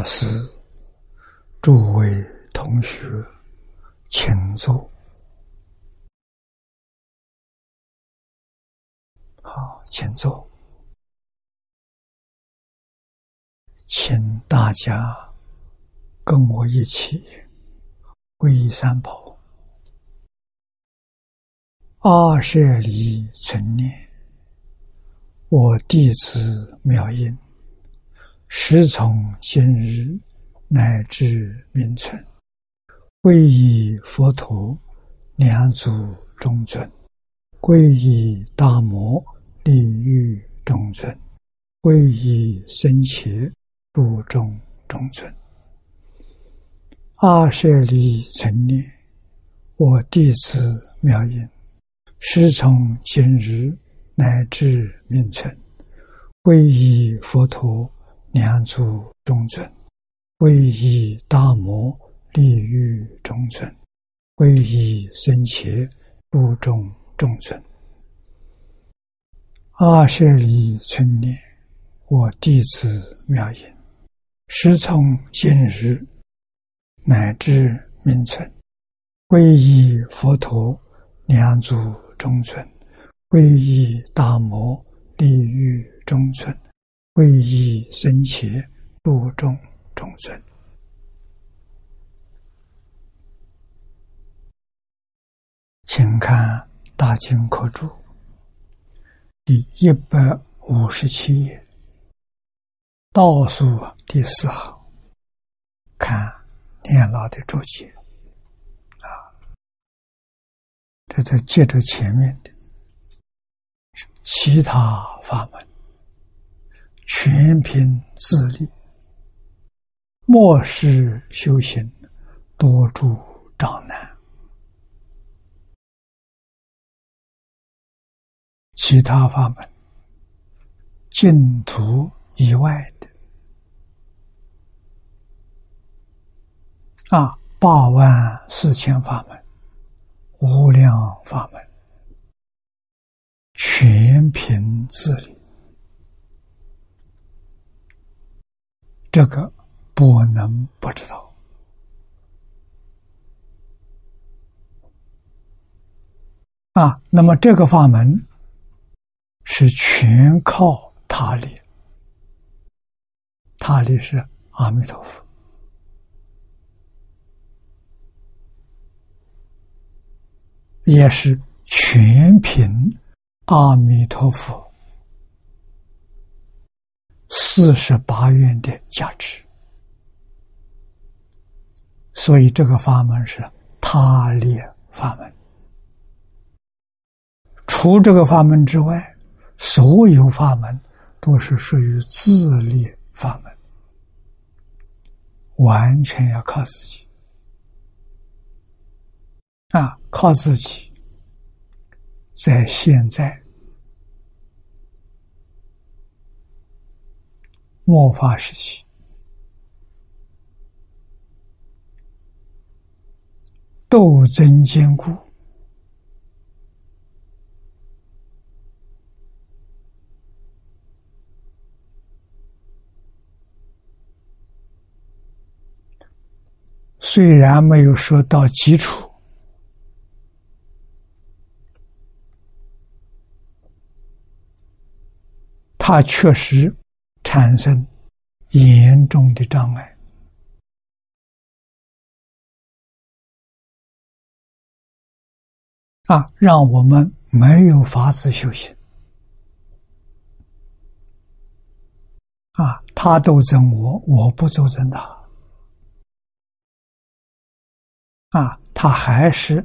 老师，诸位同学，请坐。好，请坐。请大家跟我一起皈依三宝。二舍离存念，我弟子妙音。时从今日乃至明存，皈依佛陀，两祖中尊；皈依大摩，利欲中尊；皈依僧伽，注中中尊。阿舍利存念，我弟子妙音，时从今日乃至明存，皈依佛陀。两祖中尊，皈依大摩利欲中尊，皈依僧伽入众中尊。阿舍利春念，我弟子妙音，时从今日乃至明存，皈依佛陀两祖中尊，皈依大摩利欲中尊。皈依僧伽，度众中尊。请看《大经科注》第一百五十七页，倒数第四行，看念老的注解啊，这就接着前面的其他法门。全凭自力，莫使修行多助障难。其他法门，净土以外的啊，八万四千法门，无量法门，全凭自力。这个不能不知道啊！那么这个法门是全靠他力，他力是阿弥陀佛，也是全凭阿弥陀佛。四十八愿的价值，所以这个法门是他力法门。除这个法门之外，所有法门都是属于自力法门，完全要靠自己啊，靠自己，在现在。末法时期，斗争坚固，虽然没有说到基础，他确实。产生严重的障碍啊，让我们没有法子修行啊！他斗争我，我不斗争他啊，他还是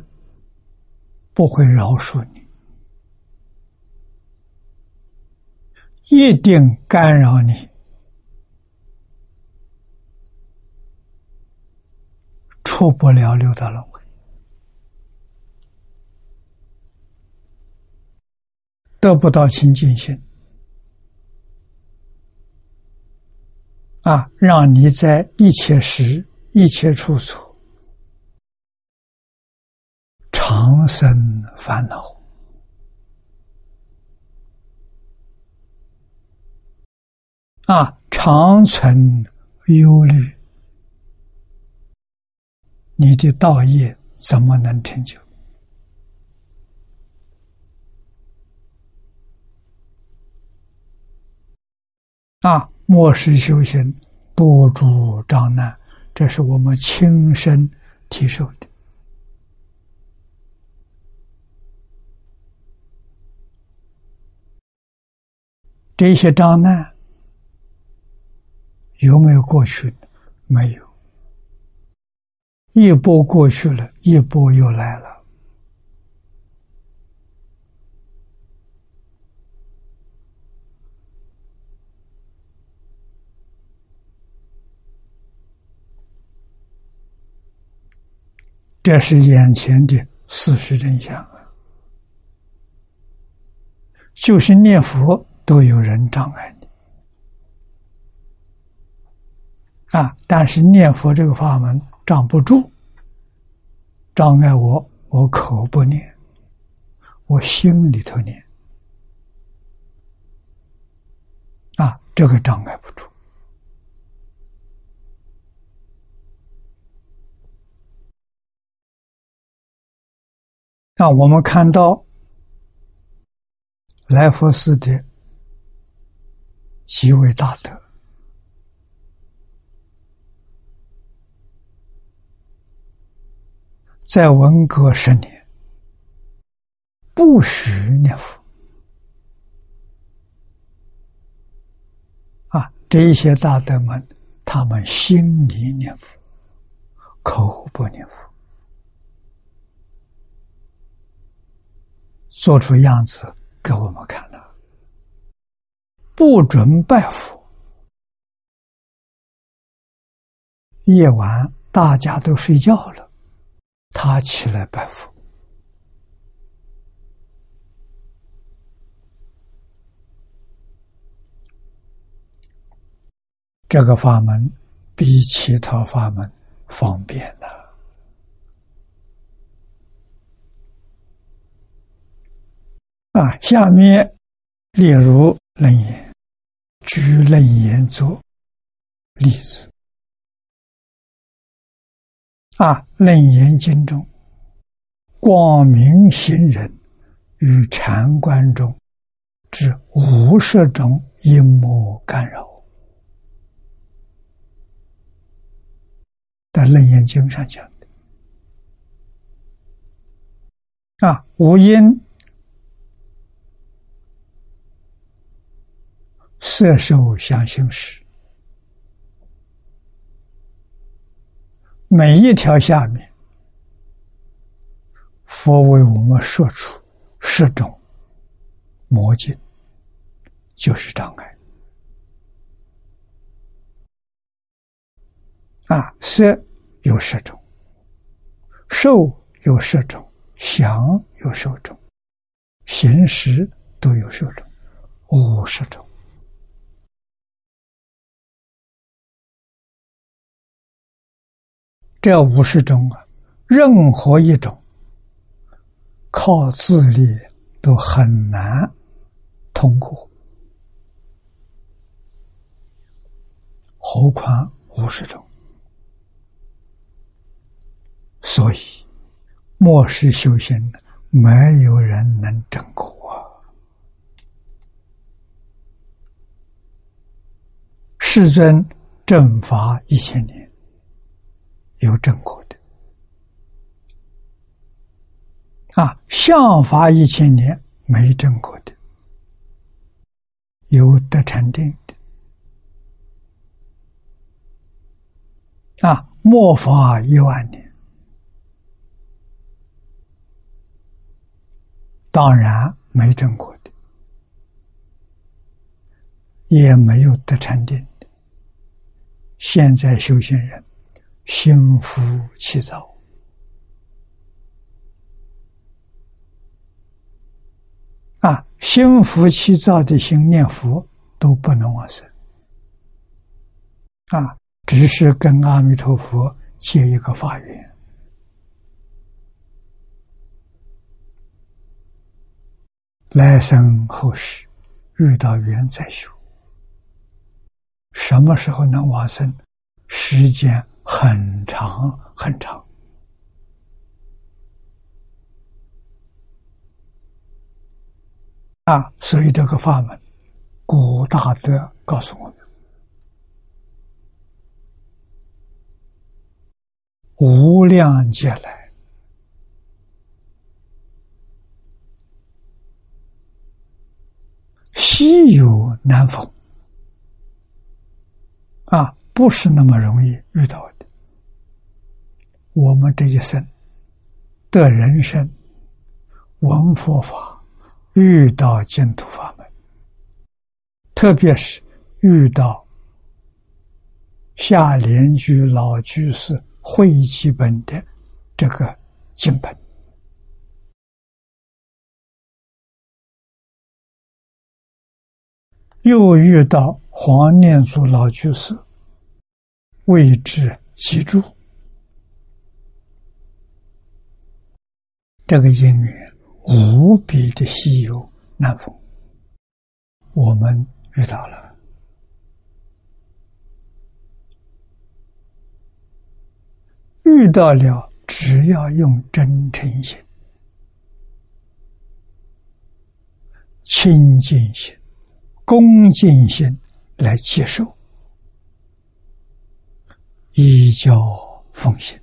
不会饶恕你。一定干扰你，出不了六道轮回，得不到清净心啊！让你在一切时、一切处所长生烦恼。啊，长存忧虑，你的道业怎么能成就？啊！末世修行多诸障难，这是我们亲身体受的。这些障难有没有过去？没有，一波过去了，一波又来了。这是眼前的事实真相啊！就是念佛都有人障碍你啊，但是念佛这个法门障不住，障碍我，我口不念，我心里头念啊，这个障碍不住。那我们看到来佛寺的几位大德，在文革十年不许念佛啊！这些大德们，他们心里念佛，口不念佛。做出样子给我们看了，不准拜佛。夜晚大家都睡觉了，他起来拜佛。这个法门比其他法门方便了。啊，下面例如楞严，举楞严做例子。啊，楞严经中，光明行人与禅观中之五十种阴魔干扰，在楞严经上讲的。啊，五阴。色受想行识，每一条下面，佛为我们说出十种魔境，就是障碍。啊，色有十种，受有十种，想有十种，行识都有十种，五十种。这五十种啊，任何一种靠自力都很难通过，何况五十种？所以末世修行，没有人能证果。世尊正法一千年。有正果的。啊，相法一千年没正果的，有得禅定的。啊，末法一万年，当然没正果的，也没有得禅定的，现在修行人。心浮气躁啊！心浮气躁的心念佛都不能往生啊！只是跟阿弥陀佛结一个法缘，来生后世遇到缘再修。什么时候能往生？时间很长很长。啊，所以这个法门，古大德告诉我们：无量劫来，稀有难逢。啊，不是那么容易遇到的。我们这一生的人生，闻佛法。遇到净土法门，特别是遇到下莲居老居士会集本的这个经本，又遇到黄念祖老居士为之记住这个因缘。无比的稀有难逢，我们遇到了，遇到了，只要用真诚心、清净心、恭敬心来接受，依教奉行。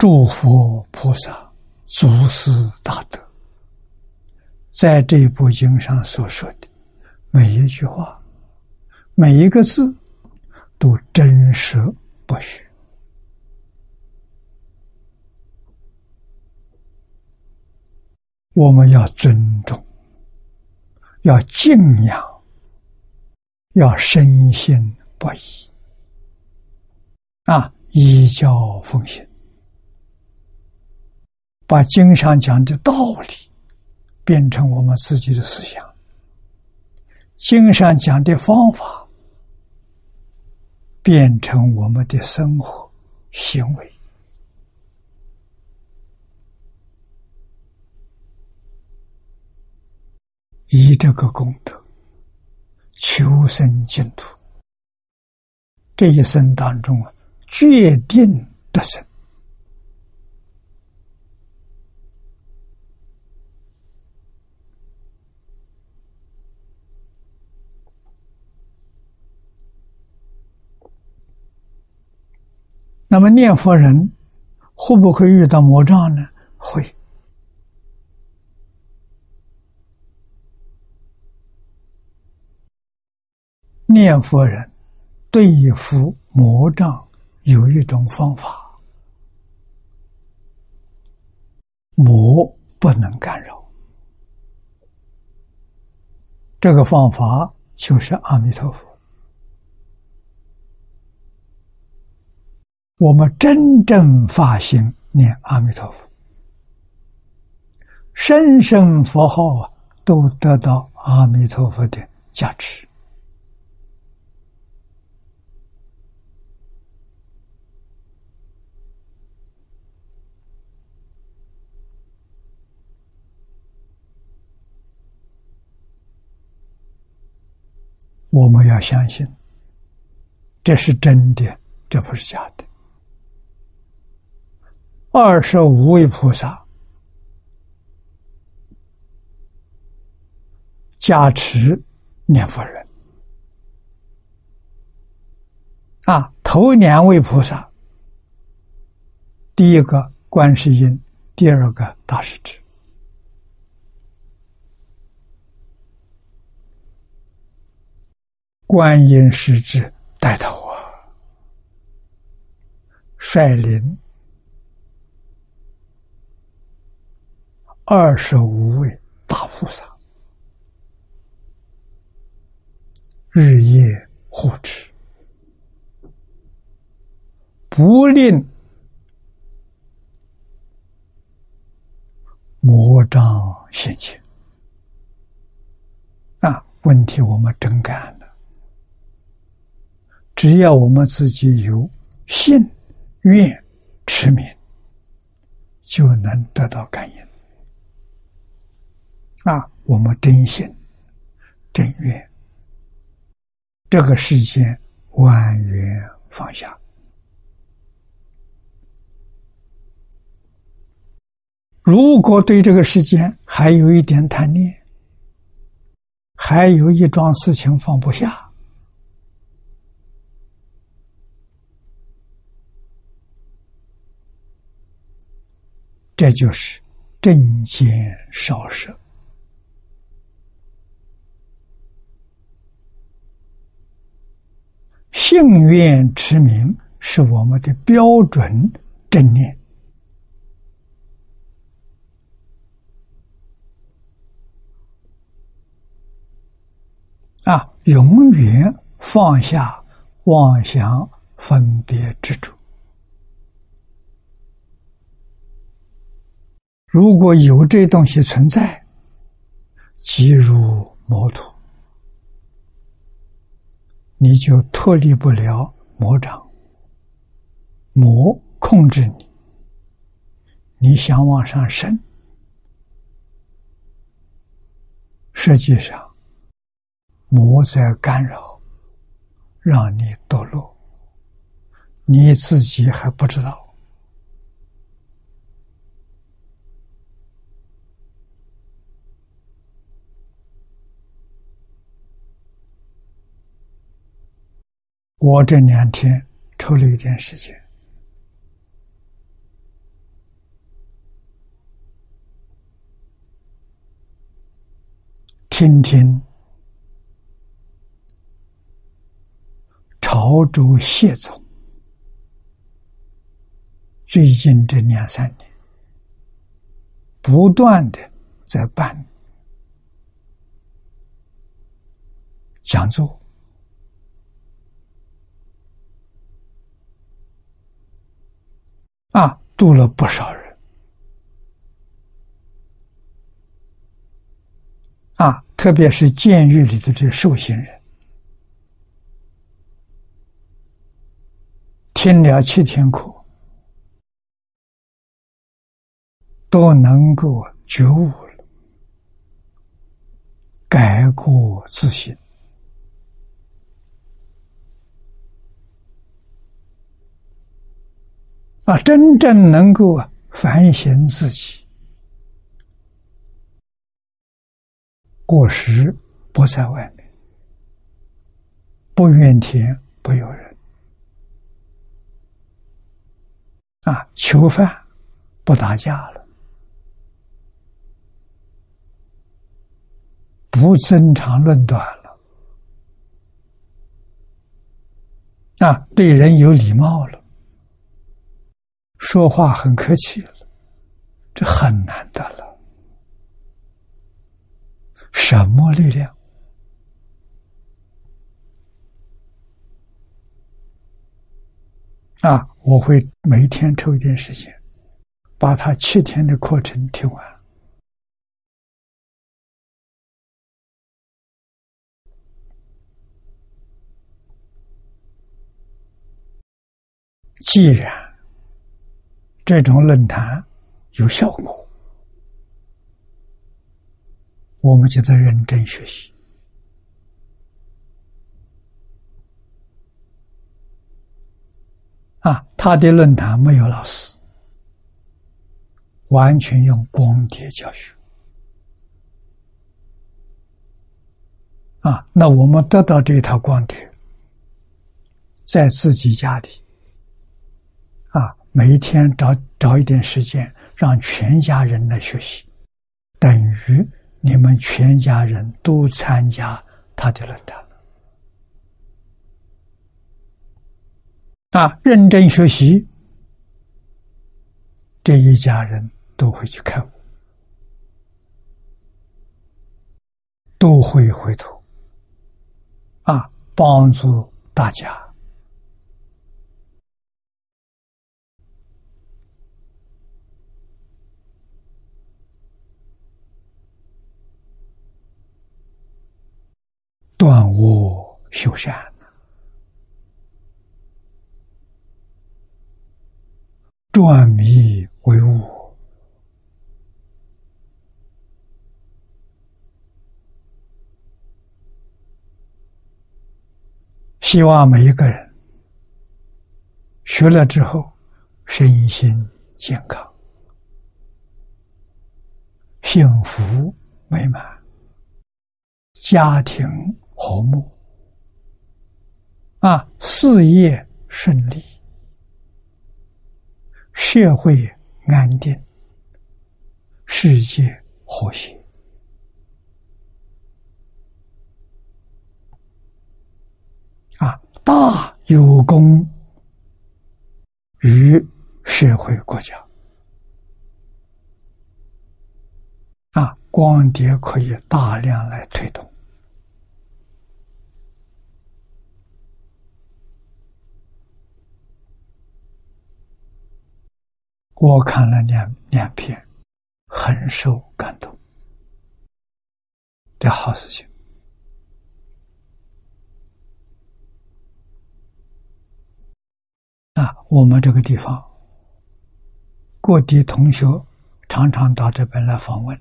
诸佛菩萨、祖师大德，在这部经上所说的每一句话、每一个字，都真实不虚。我们要尊重，要敬仰，要深信不疑啊！依教奉行。把经上讲的道理变成我们自己的思想，经上讲的方法变成我们的生活行为，以这个功德求生净土，这一生当中啊，决定得生。那么念佛人会不会遇到魔障呢？会。念佛人对付魔障有一种方法，魔不能干扰。这个方法就是阿弥陀佛。我们真正发心念阿弥陀佛，声声佛号啊，都得到阿弥陀佛的加持。我们要相信，这是真的，这不是假的。二十五位菩萨。加持念佛人。啊，头两位菩萨，第一个观世音，第二个大势至，观音师至带头啊，率领。二十五位大菩萨日夜护持，不令魔障现前。啊，问题我们真干了。只要我们自己有信、愿、持名，就能得到感应。那，我们真心真愿这个世间万缘放下。如果对这个世间还有一点贪念，还有一桩事情放不下，这就是正见少舍。幸愿持名是我们的标准正念。啊，永远放下妄想分别执着。如果有这东西存在，即如魔土，你就脱离不了魔掌。魔控制你，你想往上升，实际上。魔在干扰，让你堕落，你自己还不知道。我这两天抽了一点时间，听听。潮州谢总最近这两三年不断的在办讲座啊，度了不少人啊，特别是监狱里的这受刑人。听了七天课，都能够觉悟了，改过自新啊！真正能够反省自己，过时不在外面，不怨天不尤人。啊，囚犯不打架了，不争长论短了，啊，对人有礼貌了，说话很客气了，这很难得了。什么力量？啊！我会每天抽一点时间，把他七天的课程听完。既然这种论坛有效果，我们就得认真学习。啊，他的论坛没有老师，完全用光碟教学。啊，那我们得到这套光碟，在自己家里，每一天找找一点时间，让全家人来学习，等于你们全家人都参加他的论坛。啊，认真学习，这一家人都会去看，都会回头，啊，帮助大家。断我修善。断迷为悟，希望每一个人学了之后，身心健康、幸福美满，家庭和睦啊，事业顺利、社会安定、世界和谐啊。大有功于社会国家啊，光碟可以大量来推动。我看了两两篇，很受感动。的好事情。啊，我们这个地方，各地同学常常到这边来访问，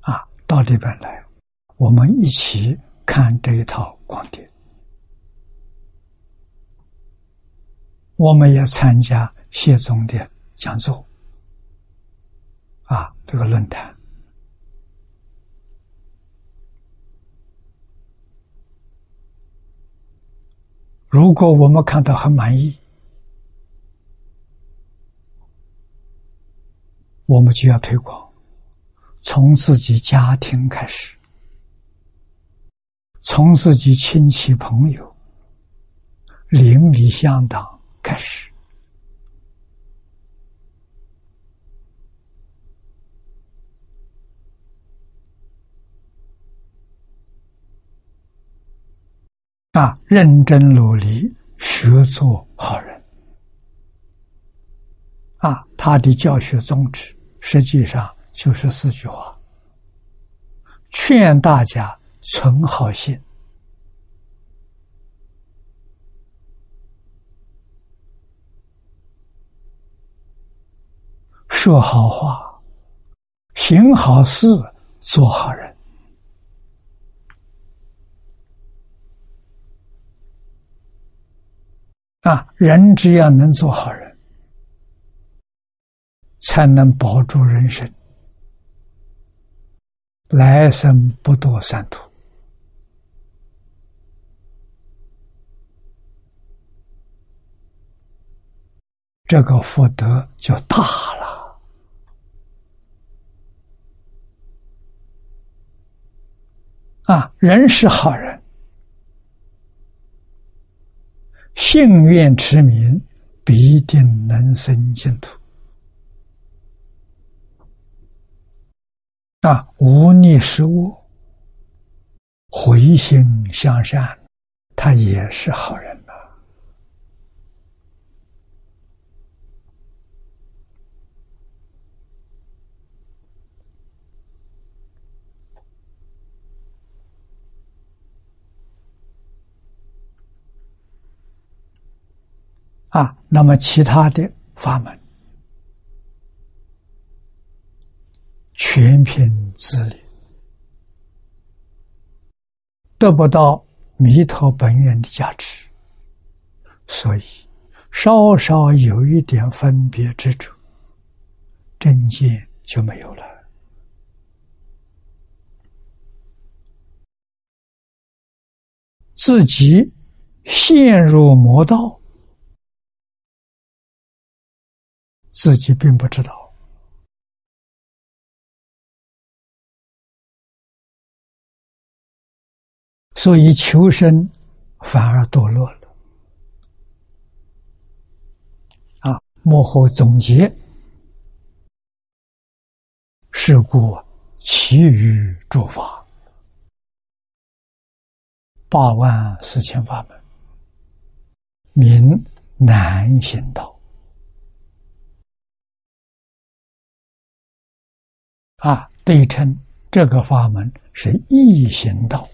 啊，到这边来，我们一起看这一套光碟，我们也参加谢总的讲座，啊，这个论坛。如果我们看到很满意，我们就要推广，从自己家庭开始，从自己亲戚朋友、邻里乡党开始，啊，认真努力学做好人。啊，他的教学宗旨实际上就是四句话：劝大家存好心，说好话，行好事，做好人。啊，人只要能做好人，才能保住人生，来生不堕三途。这个福德就大了。啊，人是好人。幸愿持名，必定能生净土。啊，无逆失恶，回心向善，他也是好人呐。啊，那么其他的法门，全凭自力，得不到弥陀本愿的加持，所以稍稍有一点分别之处，正见就没有了，自己陷入魔道。自己并不知道，所以求生反而堕落了。啊，幕后总结：是故其余诸法八万四千法门，名难行道。啊对称这个法门是易行道。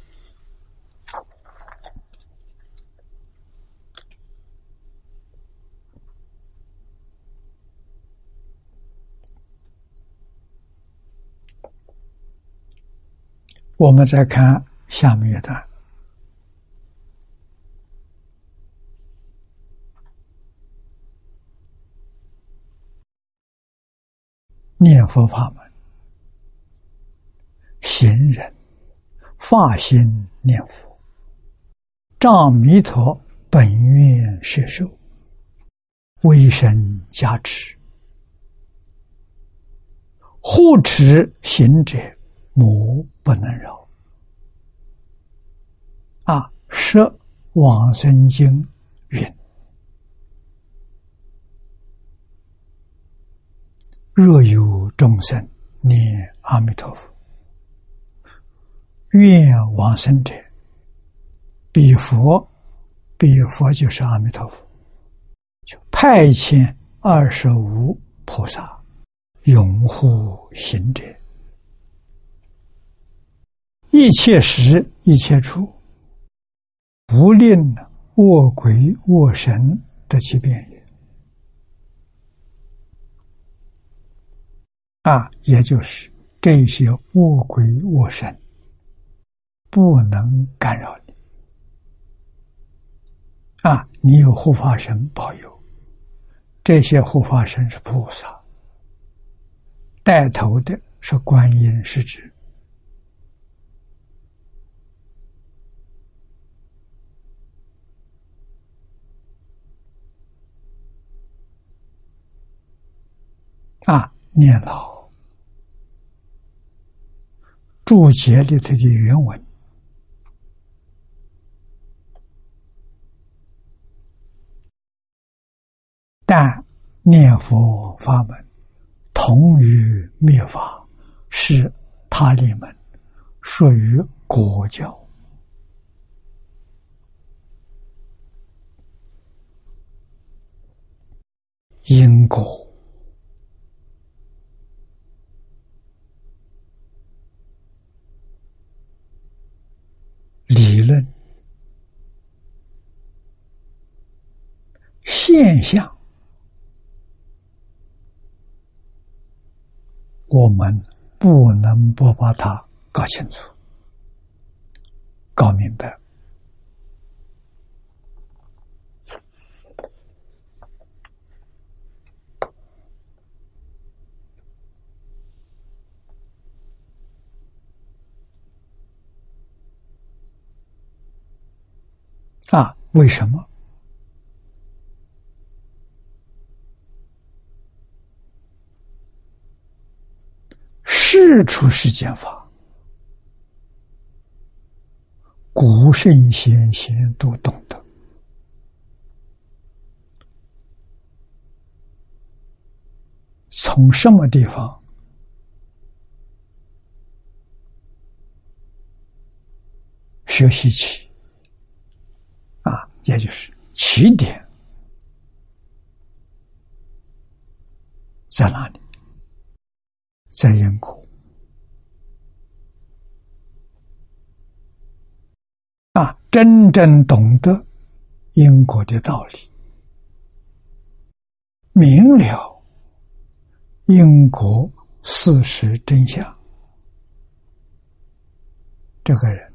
我们再看下面一段。念佛法门。行人发心念佛，仗弥陀本愿摄受，威神加持，护持行者，魔不能扰。啊，《摄往生经》云。若有众生念阿弥陀佛，愿往生者，彼佛，彼佛就是阿弥陀佛，就派遣二十五菩萨拥护行者，一切时一切处，不令恶鬼恶神得其便也。啊，也就是这些恶鬼恶神。不能干扰你。啊，你有护法神保佑，这些护法神是菩萨，带头的是观音是指啊，念老。注解里头的原文，但念佛法门同于灭法，是他利门，属于国教。因果。理论。现象，我们不能不把它搞清楚、搞明白。啊，为什么？事出世间法，古圣先贤都懂得。从什么地方学习起？啊也就是起点在哪里？在因果啊！真正懂得因果的道理，明了因果事实真相，这个人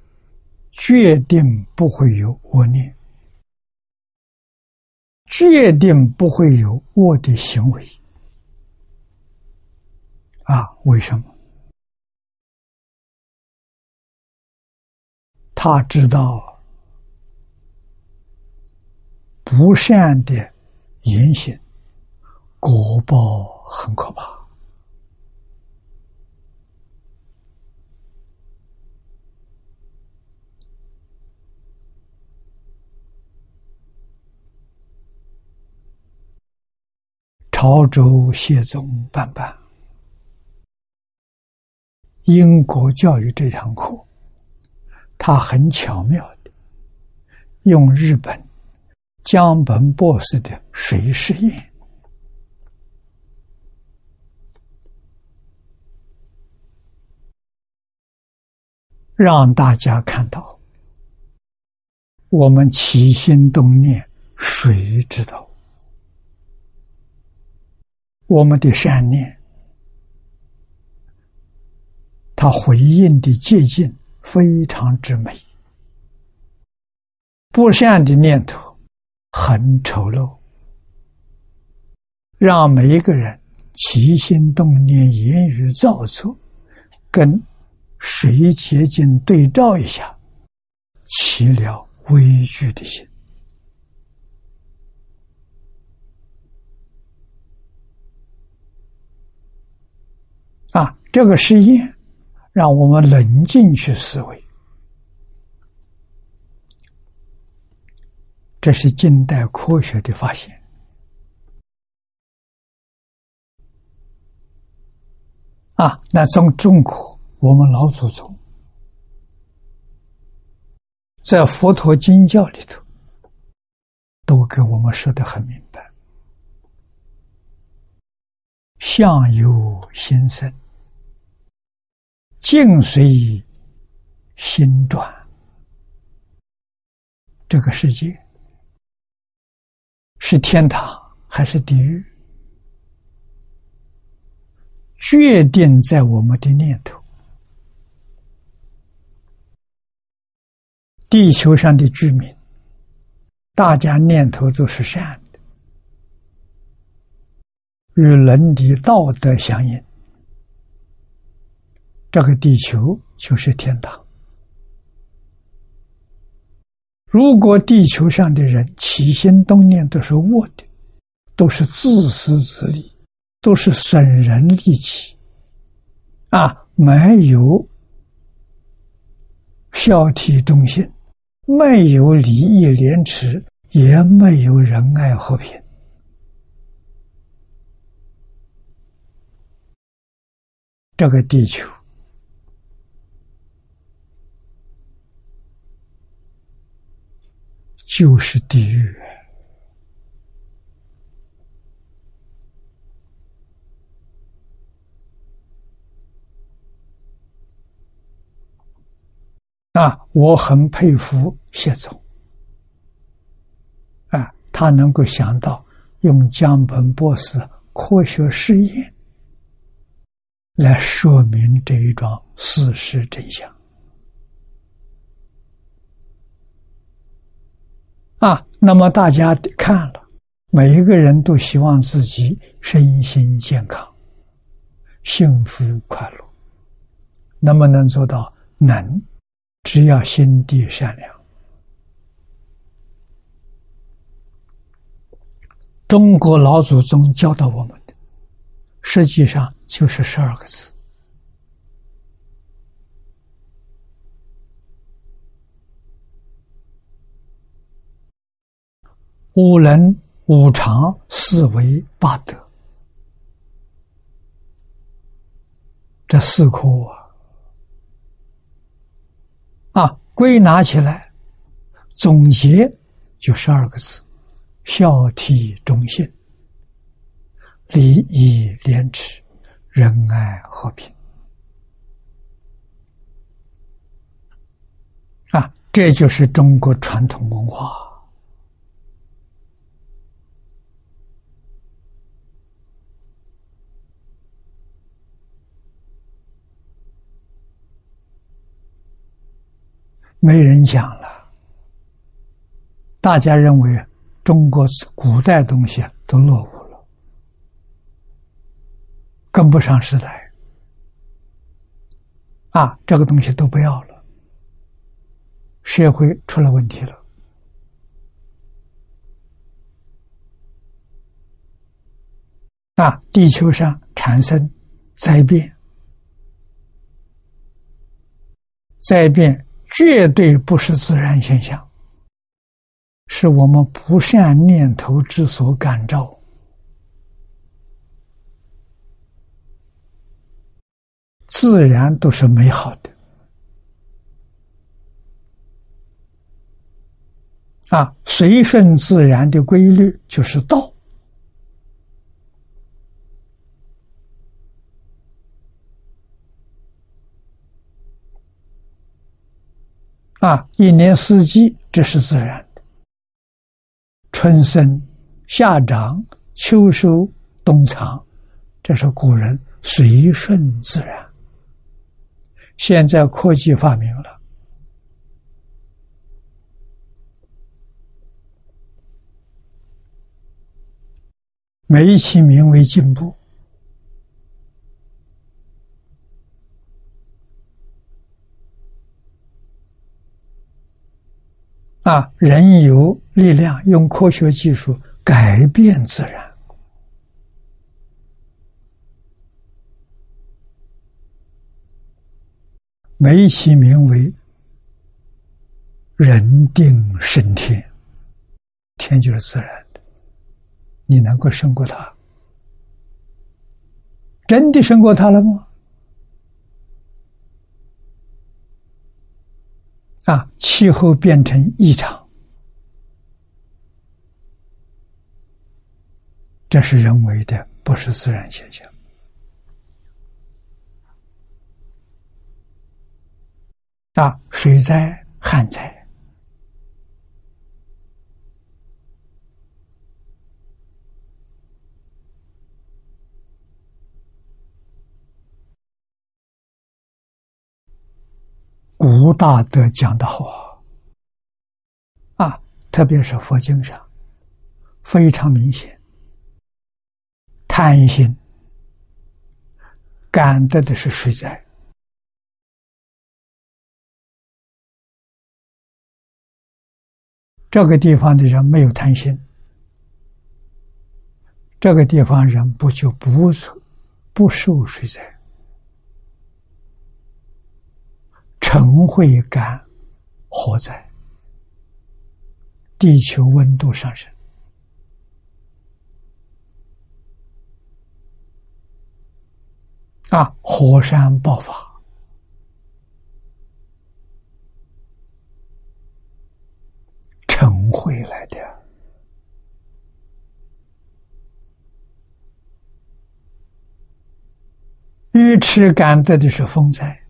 决定不会有恶念。决定不会有恶的行为啊！为什么？他知道不善的言行果报很可怕。潮州谢宗办办英国教育这堂课，他很巧妙的用日本江本博士的水实验，让大家看到我们起心动念，谁知道？我们的善念，他回应的接近非常之美；不善的念头很丑陋，让每一个人起心动念、言语造作，跟水结晶对照一下，起了畏惧的心。啊，这个实验让我们冷静去思维。这是近代科学的发现啊！那从中国，我们老祖宗在佛陀经教里头，都给我们说的很明白：相由心生，境随心转。这个世界。是天堂还是地狱？决定在我们的念头。地球上的居民，大家念头都是善的，与伦理道德相应，这个地球就是天堂。如果地球上的人起心动念都是恶的，都是自私自利，都是损人利己，啊，没有孝悌忠信，没有礼义廉耻，也没有仁爱和平，这个地球。就是地狱啊！我很佩服谢总啊，他能够想到用江本博士科学实验来说明这一桩事实真相。啊，那么大家看了，每一个人都希望自己身心健康、幸福快乐。能不能做到？能，只要心地善良。中国老祖宗教导我们的，实际上就是十二个字。五能、五常、四维、八德，这四科啊，啊，归纳起来，总结就十二个字：孝悌忠信、礼义廉耻、仁爱和平。啊，这就是中国传统文化。没人讲了，大家认为中国古代东西都落伍了，跟不上时代，啊，这个东西都不要了，社会出了问题了，啊，地球上产生灾变，灾变。绝对不是自然现象，是我们不善念头之所感召。自然都是美好的，啊，随顺自然的规律就是道。啊，一年四季这是自然的，春生、夏长、秋收、冬藏，这是古人随顺自然。现在科技发明了，美其名为进步，啊，人有力量用科学技术改变自然，美其名为“人定胜天”，天就是自然的，你能够胜过它？真的胜过它了吗？啊，气候变成异常，这是人为的，不是自然现象。啊，水灾、旱灾，古大德讲的好啊，特别是佛经上非常明显，贪心感得的是水灾。这个地方的人没有贪心，这个地方人不就不不受水灾？尘会感火灾，地球温度上升，啊，火山爆发。回来的，愚痴感得的是风灾，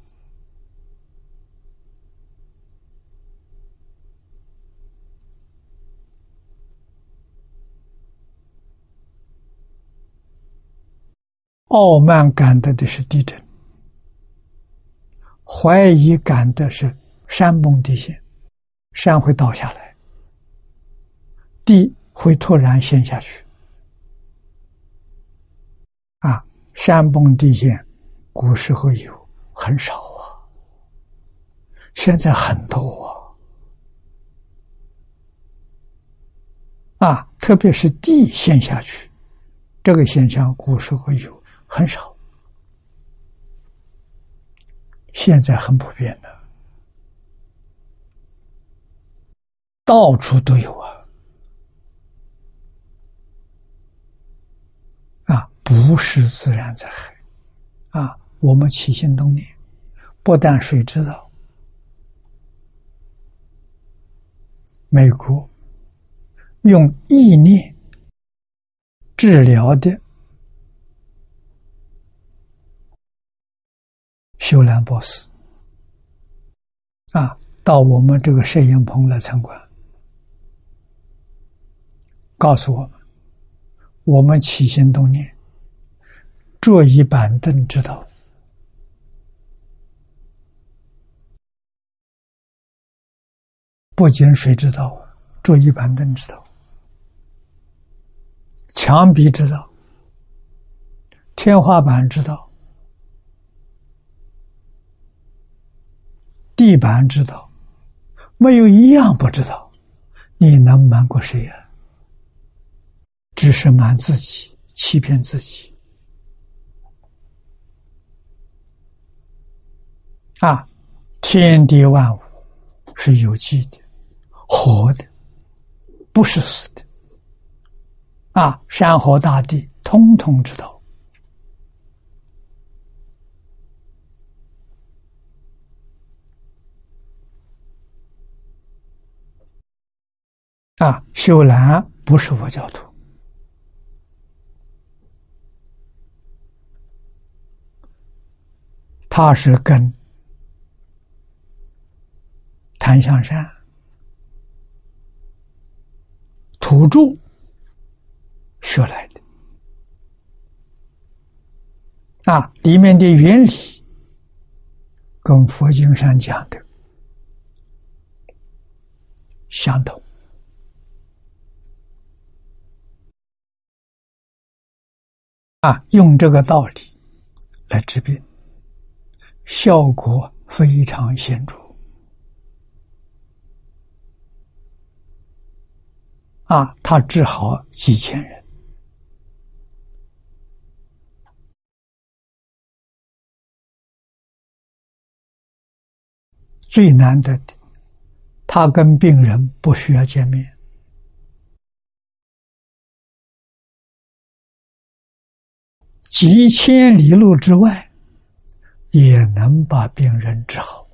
傲慢感得的是地震，怀疑感的是山崩地陷，山会倒下来。地会突然陷下去，啊，山崩地陷，古时候有很少啊，现在很多啊，啊，特别是地陷下去，这个现象古时候有。很少，现在很普遍的，到处都有啊。啊不是自然灾害，啊！我们起心动念，不但谁知道？美国用意念治疗的修兰博士，啊，到我们这个摄影棚来参观，告诉我们，我们起心动念。坐一板凳知道，不仅谁知道，坐一板凳知道，墙壁知道，天花板知道，地板知道，没有一样不知道。你能瞒过谁呀？只是瞒自己，欺骗自己。啊，天地万物是有机的、活的，不是死的。啊，山河大地通通知道。啊，秀兰不是佛教徒，他是跟。檀香山土著学来的啊，里面的原理跟佛经上讲的相同啊，用这个道理来治病，效果非常显著。啊，他治好几千人。最难得的，他跟病人不需要见面，几千里路之外，也能把病人治好，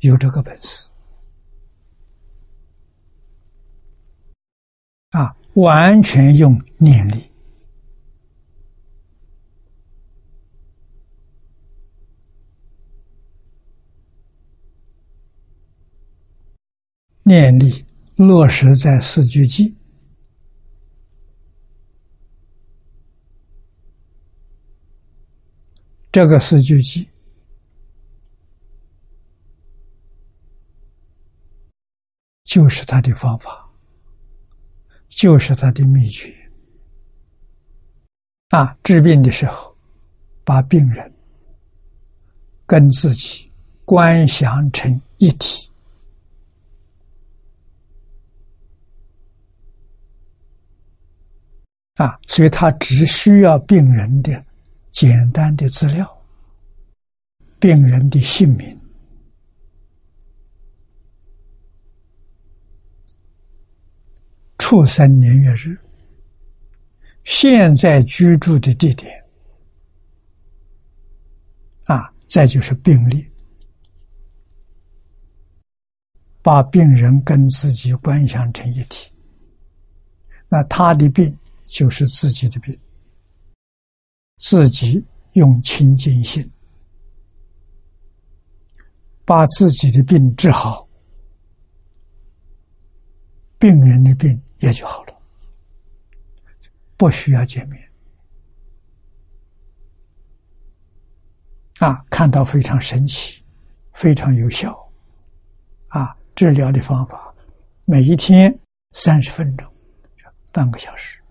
有这个本事啊！完全用念力。念力落实在四句偈，这个四句偈就是他的方法，就是他的秘诀。啊，治病的时候，把病人跟自己观想成一体。啊，所以他只需要病人的简单的资料、病人的姓名、出生年月日、现在居住的地点，啊，再就是病历，把病人跟自己观想成一体，那他的病。就是自己的病，自己用清净心把自己的病治好，病人的病也就好了，不需要见面。啊，看到非常神奇，非常有效。啊，治疗的方法，每一天三十分钟，半个小时。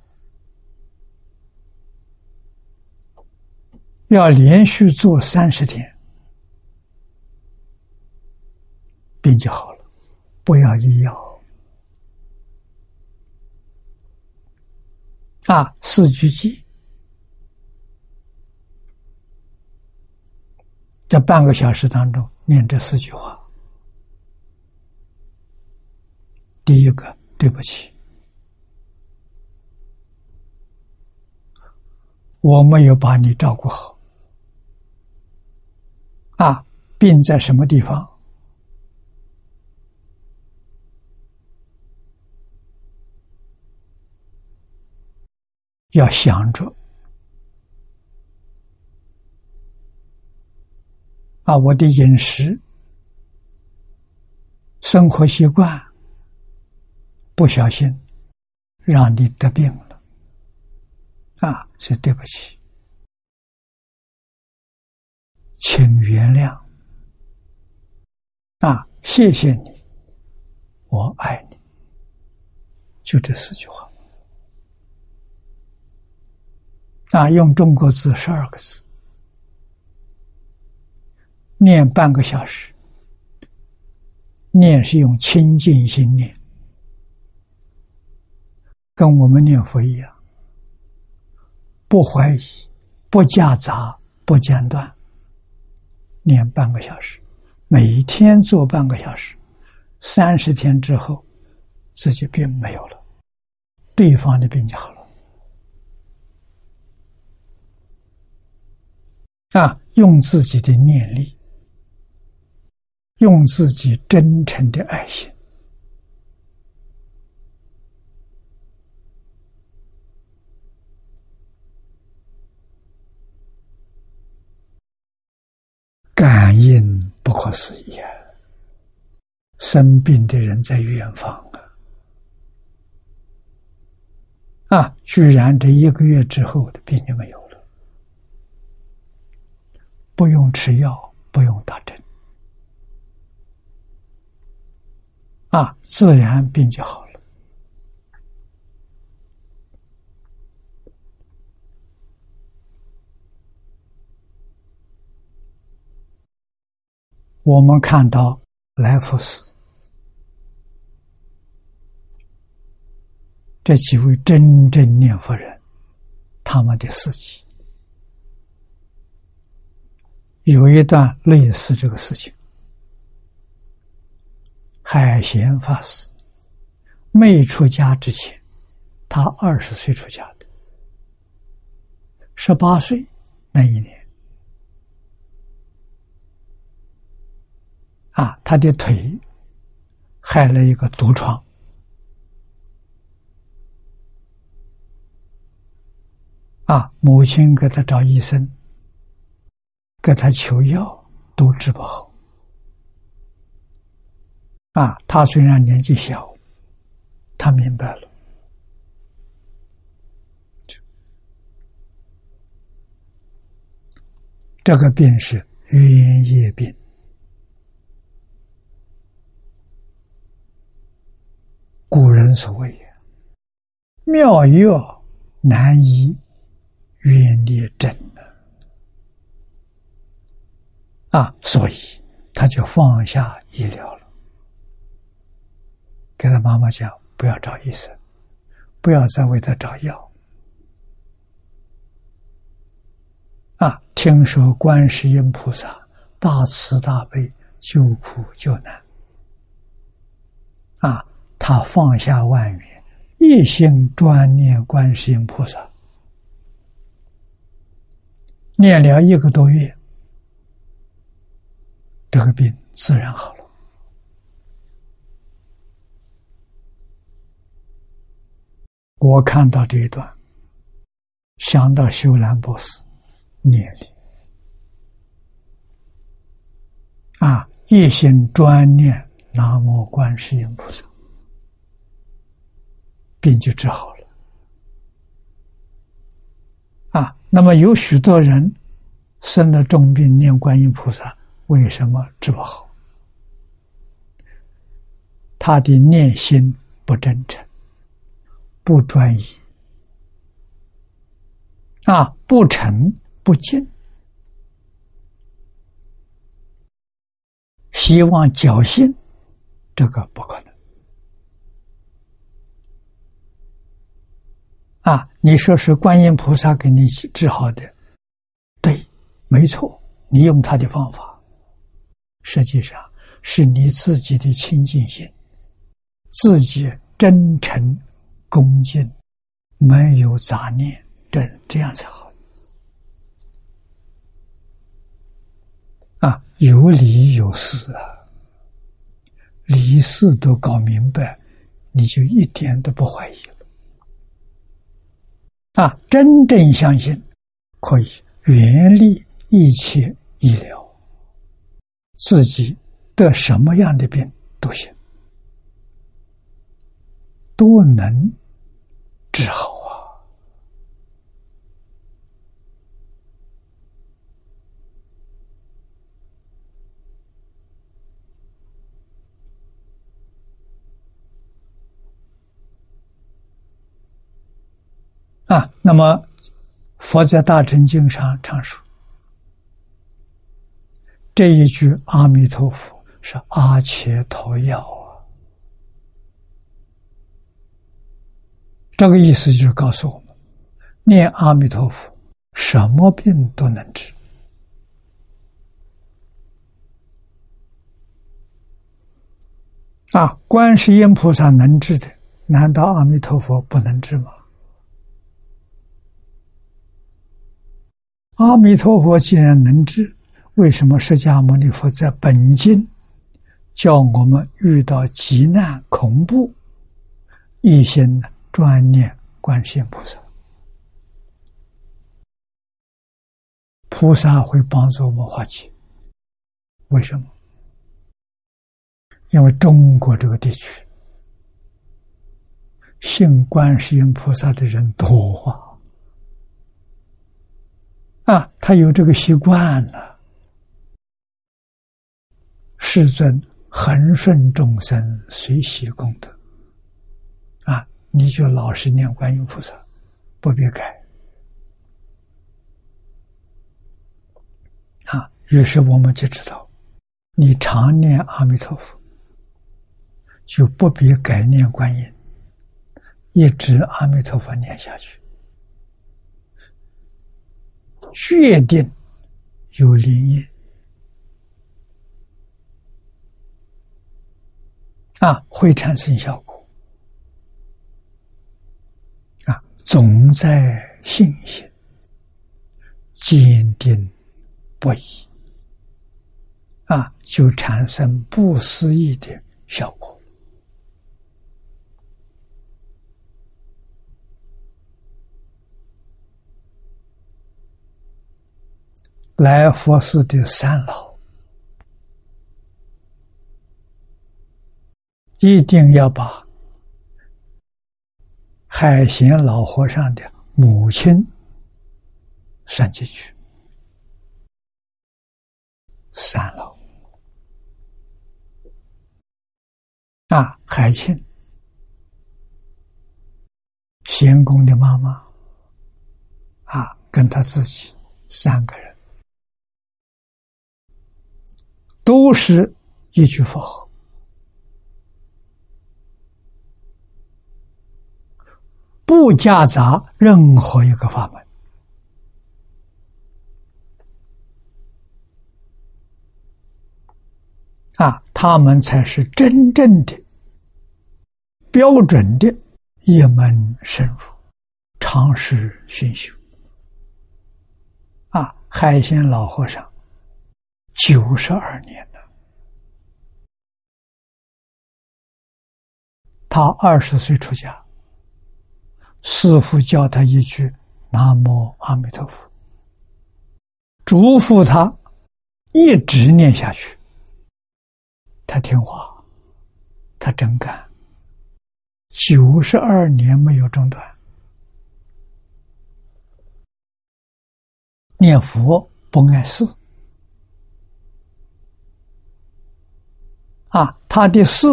要连续做三十天，病就好了。不要医药啊！四句记，在半个小时当中念这四句话。第一个，对不起，我没有把你照顾好。啊，病在什么地方？要想着啊，我的饮食、生活习惯不小心让你得病了，啊，是对不起。请原谅，啊，谢谢你，我爱你，就这四句话，啊，用中国字十二个字，念半个小时，念是用清净心念，跟我们念佛一样，不怀疑，不夹杂，不间断。念半个小时，每天做半个小时，三十天之后，自己病没有了，对方的病就好了。啊，用自己的念力，用自己真诚的爱心。感应不可思议啊！生病的人在远方啊，啊，居然这一个月之后的病就没有了，不用吃药，不用打针，啊，自然病就好了。我们看到来福寺这几位真正念佛人，他们的事迹，有一段类似这个事情。海贤法师没出家之前，他二十岁出家的，十八岁那一年，啊，他的腿害了一个毒疮。啊！母亲给他找医生，给他求药，都治不好。啊，他虽然年纪小，他明白了，这个病是冤业病。古人所谓“妙药难医”。冤孽真的啊，所以他就放下医疗了，给他妈妈讲：不要找医生，不要再为他找药。啊，听说观世音菩萨大慈大悲，救苦救难。啊，他放下万缘，一心专念观世音菩萨。念了一个多月，这个病自然好了。我看到这一段，想到修兰博士念力啊，一心专念南无观世音菩萨，病就治好了。啊，那么有许多人生了重病，念观音菩萨，为什么治不好？他的念心不真诚，不专一，啊，不诚不敬，希望侥幸，这个不可能。啊，你说是观音菩萨给你治好的，对，没错，你用他的方法，实际上是你自己的清净心，自己真诚恭敬，没有杂念，这这样才好。啊，有理有事啊，理事都搞明白，你就一点都不怀疑了。啊，真正相信可以远离一切医疗，自己得什么样的病都行，都能治好。啊！那么佛在大乘经上常说，这一句阿弥陀佛是阿切陀药啊。这个意思就是告诉我们，念阿弥陀佛，什么病都能治。啊，观世音菩萨能治的，难道阿弥陀佛不能治吗？阿弥陀佛既然能治，为什么释迦牟尼佛在本经叫我们遇到急难恐怖，一心专念观世音菩萨？菩萨会帮助我们化解。为什么？因为中国这个地区信观世音菩萨的人多啊。啊，他有这个习惯了。世尊恒顺众生，随喜功德。啊，你就老实念观音菩萨，不必改。啊，于是我们就知道，你常念阿弥陀佛，就不必改念观音，一直阿弥陀佛念下去，确定有灵验啊，会产生效果。啊，总在信心，坚定不移。啊，就产生不思议的效果。来佛寺的三老，一定要把海贤老和尚的母亲算进去。三老啊，海清贤公的妈妈啊，跟他自己三个人。都是一句佛，不夹杂任何一个法门啊，他们才是真正的标准的一门深入、常识熏修啊，海鲜老和尚。九十二年了，他二十岁出家，师父教他一句“南无阿弥陀佛”，嘱咐他一直念下去。他听话，他真干，九十二年没有中断，念佛不碍事。啊，他的事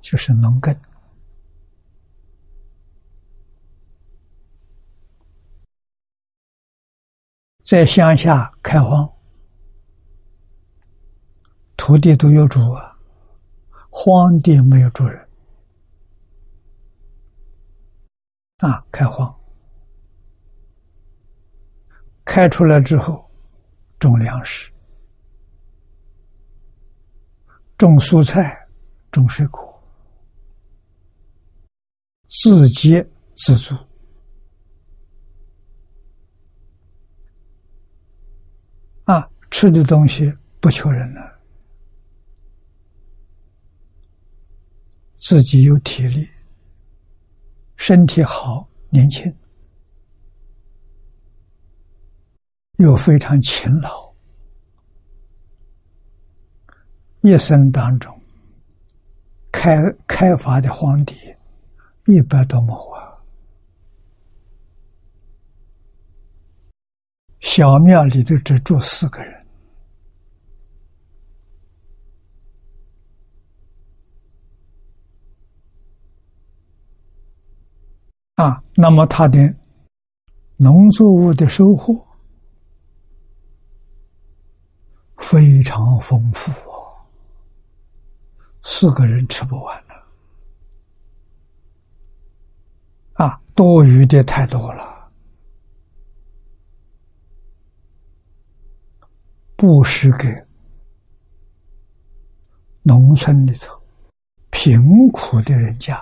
就是农耕，在乡下开荒，土地都有主啊，荒地没有主人。啊，开荒，开出来之后，种粮食。种蔬菜，种水果，自给自足啊！吃的东西不求人了，自己有体力，身体好，年轻，又非常勤劳。一生当中，开开发的荒地一百多亩啊，小庙里头只住四个人啊，那么他的农作物的收获非常丰富。四个人吃不完了，啊，多余的太多了。布施给农村里头贫苦的人家，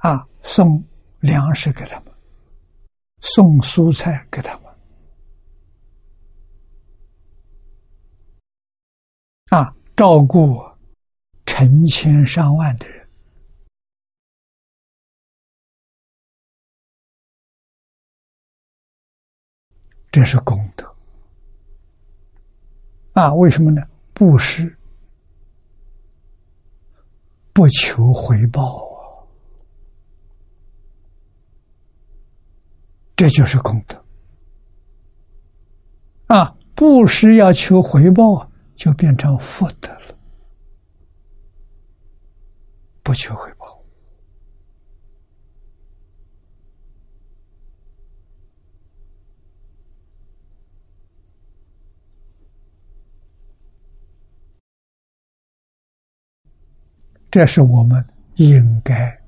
啊，送粮食给他们，送蔬菜给他们。啊，照顾成千上万的人，这是功德。啊，为什么呢？布施不求回报啊，这就是功德。啊，布施要求回报啊。就变成福德了，不求回报。这是我们应该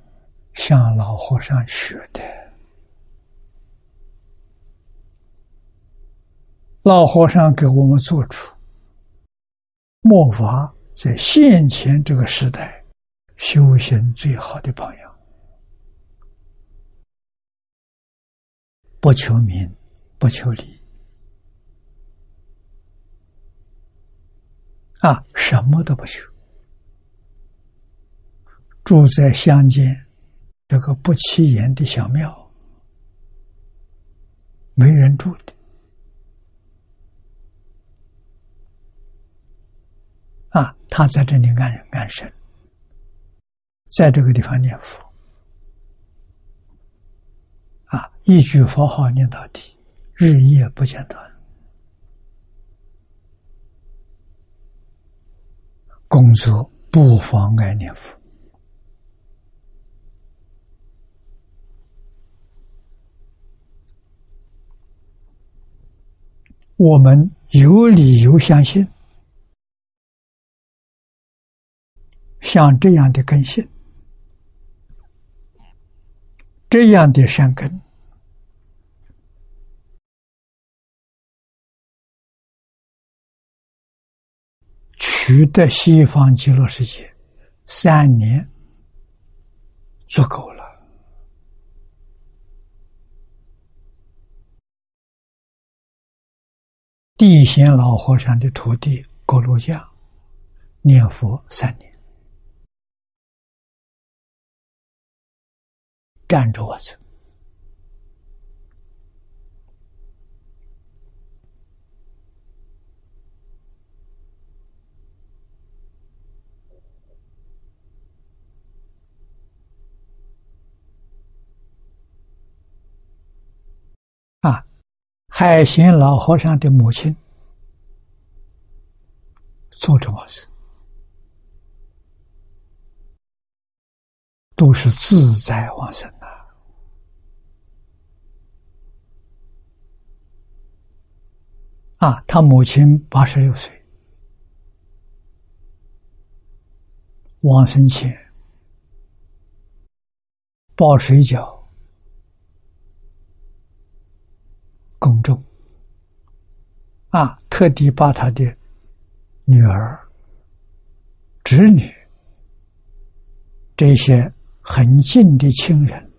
向老和尚学的。老和尚给我们做主末法在现前这个时代修行最好的榜样，不求名，不求利，啊，什么都不求。住在乡间这个不起眼的小庙，没人住的啊，他在这里安安身，在这个地方念佛。啊，一句佛号念到底，日夜不间断，工作不妨碍念佛。我们有理由相信，像这样的根性，这样的善根，取得西方极乐世界三年足够了。地贤老和尚的徒弟郭罗匠念佛三年，站着我走啊。海贤老和尚的母亲做这么事，都是自在往生的。啊，他母亲八十六岁，往生前包水饺。公众啊，特地把他的女儿、侄女这些很近的亲人，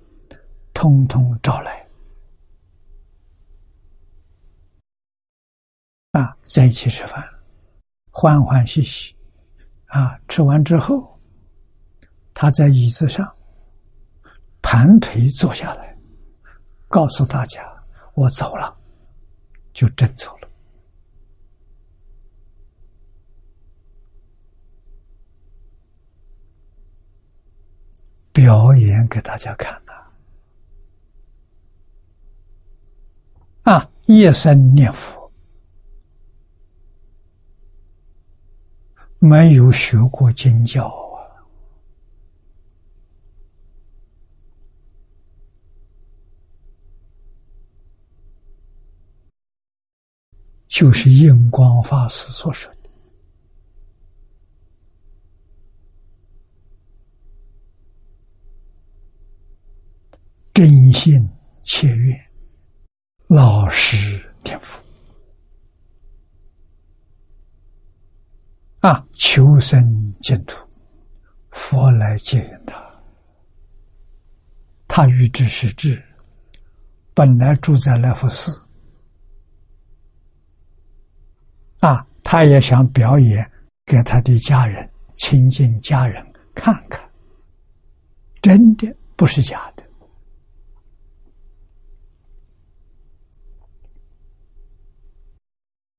通通找来啊，在一起吃饭，欢欢喜喜啊。吃完之后，他在椅子上盘腿坐下来，告诉大家。我走了，就真走了。表演给大家看呐啊！夜深念佛，没有学过经教。就是印光法师所说的真心切愿，老实念佛啊，求生净土，佛来接引他。他欲知是智，本来住在来福寺。啊，他也想表演给他的家人、亲近家人看看，真的不是假的。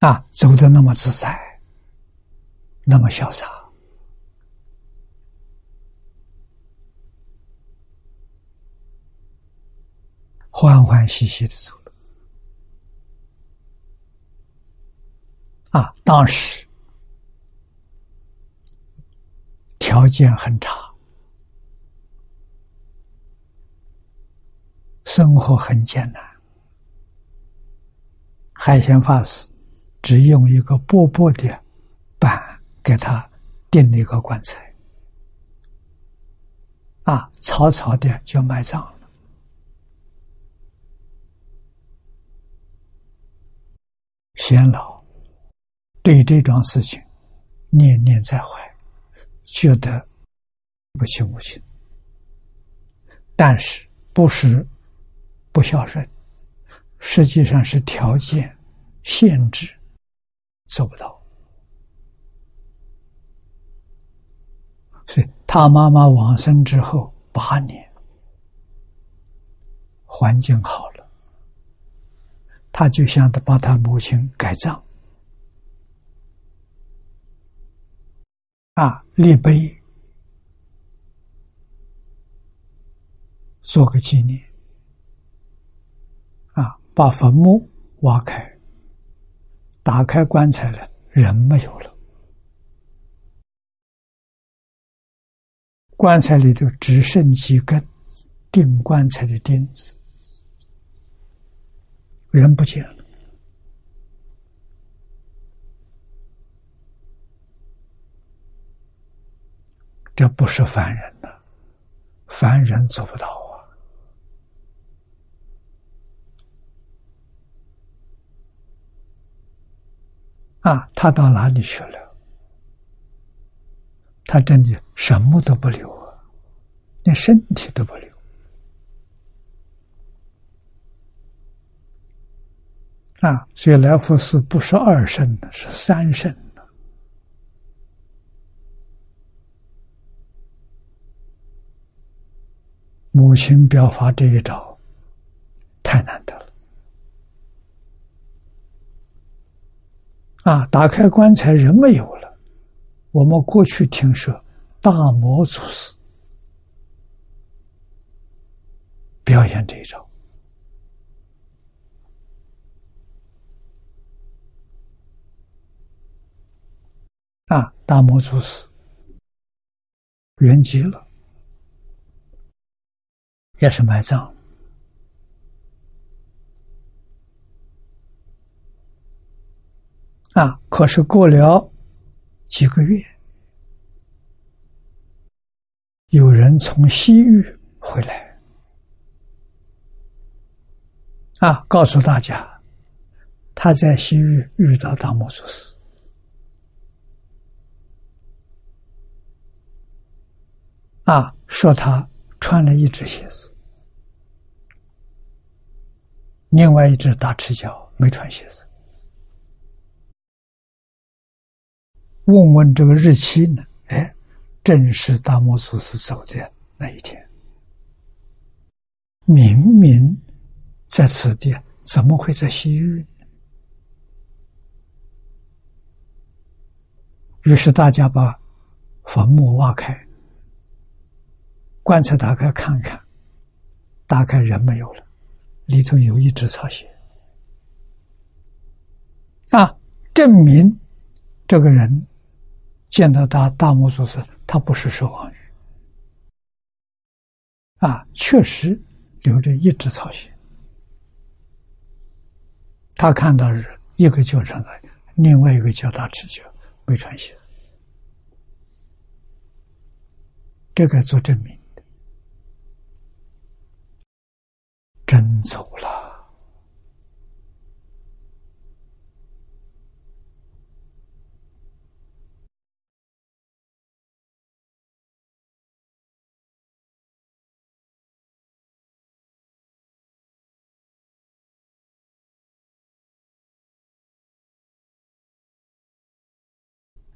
啊，走的那么自在，那么潇洒，欢欢喜喜的走了。啊，当时条件很差，生活很艰难。海贤法师只用一个薄薄的给他钉了一个棺材，啊，草草的就埋葬了。贤老对这桩事情念念在怀，觉得不亲母亲，但是不是不孝顺，实际上是条件限制做不到。所以他妈妈往生之后八年，环境好了，他就想着把他母亲改葬，啊，立碑，做个纪念，啊，把坟墓挖开，打开棺材了，人没有了。棺材里头只剩几根钉棺材的钉子，人不见了。这不是凡人呐，凡人做不到啊！啊，他到哪里去了？他真的什么都不留啊，连身体都不留啊！所以来福寺不是二圣，是三圣。母亲表发这一招，太难得了啊！打开棺材，人没有了。我们过去听说大魔祖师表演这一招啊，大魔祖师圆寂了，也是埋葬啊，可是过了。几个月，有人从西域回来，啊，告诉大家，他在西域遇到大摩祖师，啊，说他穿了一只鞋子，另外一只大赤脚没穿鞋子。问问这个日期呢？哎，正是大摩祖师走的那一天。明明在此地，怎么会在西域？于是大家把坟墓挖开，棺材打开看看，打开人没有了，里头有一只草鞋。啊，证明这个人。见到他大魔祖师，他不是说妄语，啊，确实留着一只草鞋。他看到是一个叫成来，另外一个叫大赤脚，没穿鞋，这个做证明，真走了。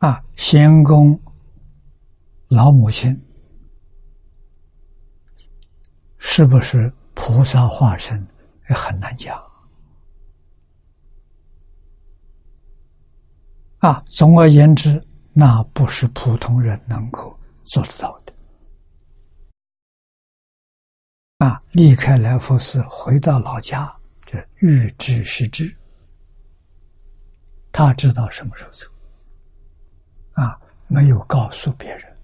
啊，仙公老母亲是不是菩萨化身？也很难讲。啊，总而言之，那不是普通人能够做得到的。啊，离开来福寺，回到老家，这预知是知，他知道什么时候走。啊没有告诉别人。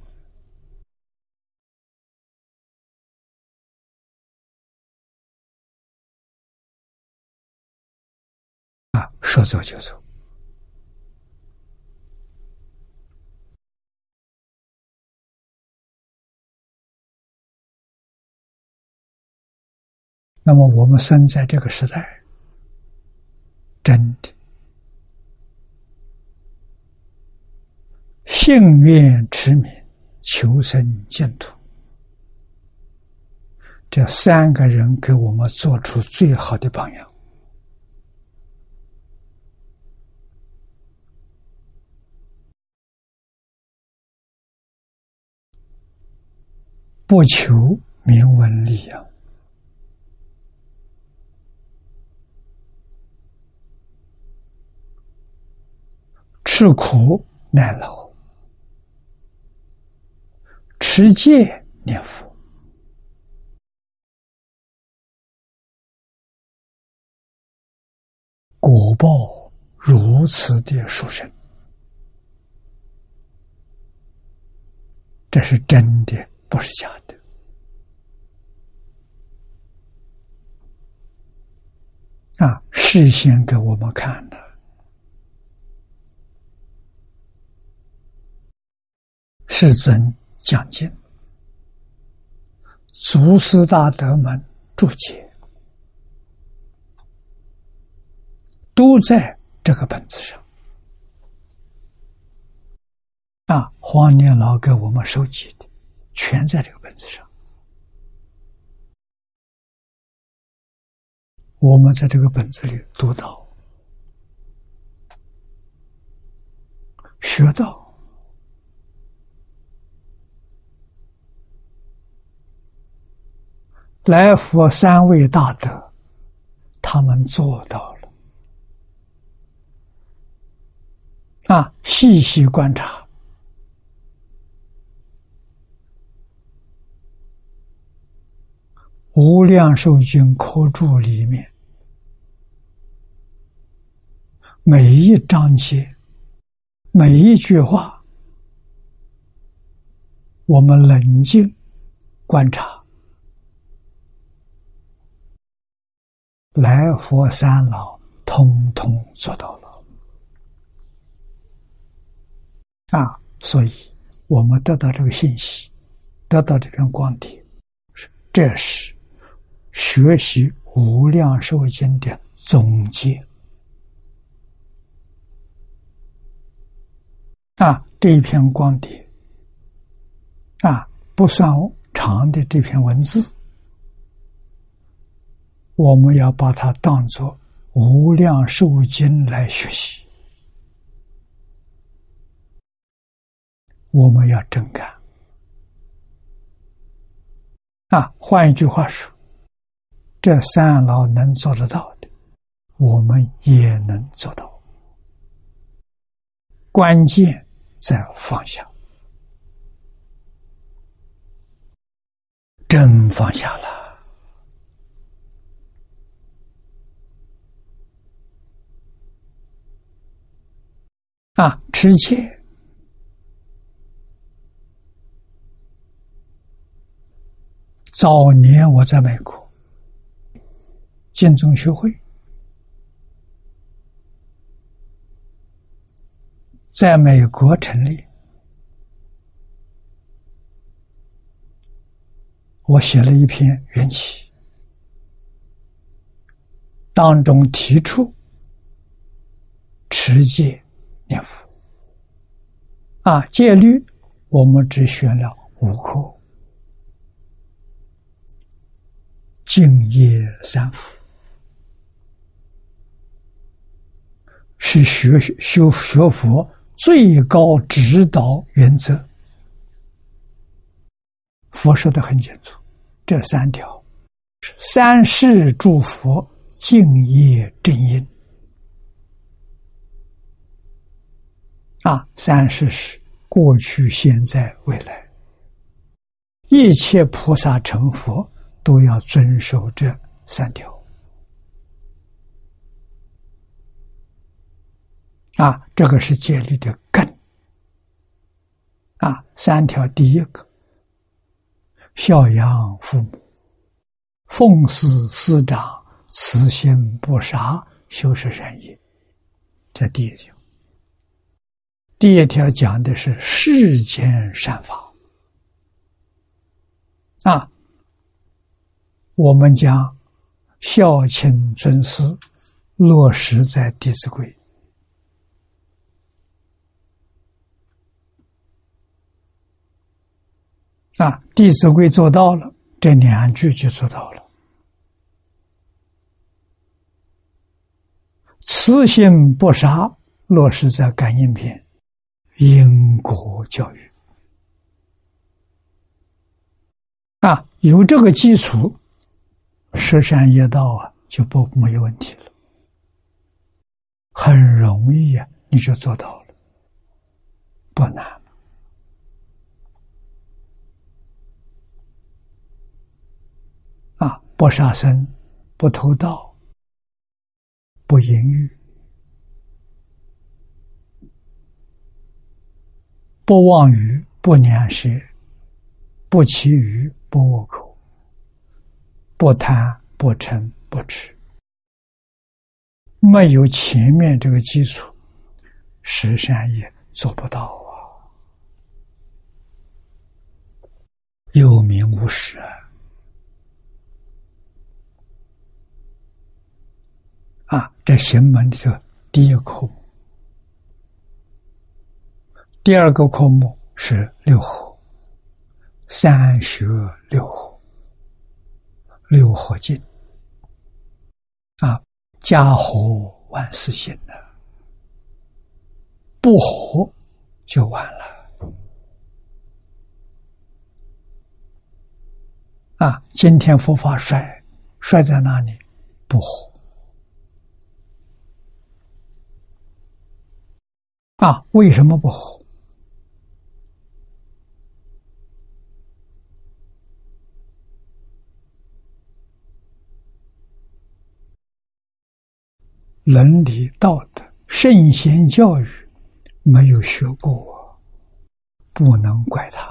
啊说走就走。那么我们生在这个时代真的幸愿持名，求生净土。这三个人给我们做出最好的榜样。不求名闻利养，吃苦耐劳，持戒念佛，果报如此的殊胜，这是真的。不是假的啊！事先给我们看的，世尊讲经，祖师大德们注解，都在这个本子上啊！黄年老给我们收集的。全在这个本子上，我们在这个本子里读到、学到，来佛三位大德，他们做到了啊！细细观察。《无量寿经》科注里面，每一章节、每一句话，我们冷静观察，来佛三老通通做到了啊！所以，我们得到这个信息，得到这片光碟，这是。学习《无量寿经》的总结啊，这一篇光碟啊，不算长的这篇文字，我们要把它当作《无量寿经》来学习，我们要真干啊。换一句话说。这三老能做得到的，我们也能做到。关键在放下，真放下了啊！持戒。早年我在美国。建中学会在美国成立，我写了一篇缘起，当中提出持戒念佛啊，戒律我们只选了五科，敬业三福。是学修学佛最高指导原则。佛说的很清楚，这三条：三世诸佛敬业正因。啊，三世是过去、现在、未来，一切菩萨成佛都要遵守这三条。啊，这个是戒律的根。啊，三条，第一个，孝养父母，奉事师长，慈心不杀，修持善业，这第一条。第一条讲的是世间善法。啊，我们讲孝亲尊师，落实在《弟子规》啊，《弟子规》做到了，这两句就做到了。慈心不杀，落实在《感应篇》，因果教育啊，有这个基础。十善业道啊，就不没有问题了，很容易呀，你就做到了，不难啊！不杀生，不偷盗，不淫欲，不妄语，不两舌，不绮语，不恶口。不贪不嗔不痴，没有前面这个基础，十善业做不到啊，有名无实啊！啊，这行门里头第一口，第二个科目是六合，三学六合。六合敬啊，家和万事兴的，不和就完了。啊，今天佛法衰，衰在哪里？不和。啊，为什么不和？伦理道德、圣贤教育没有学过，不能怪他，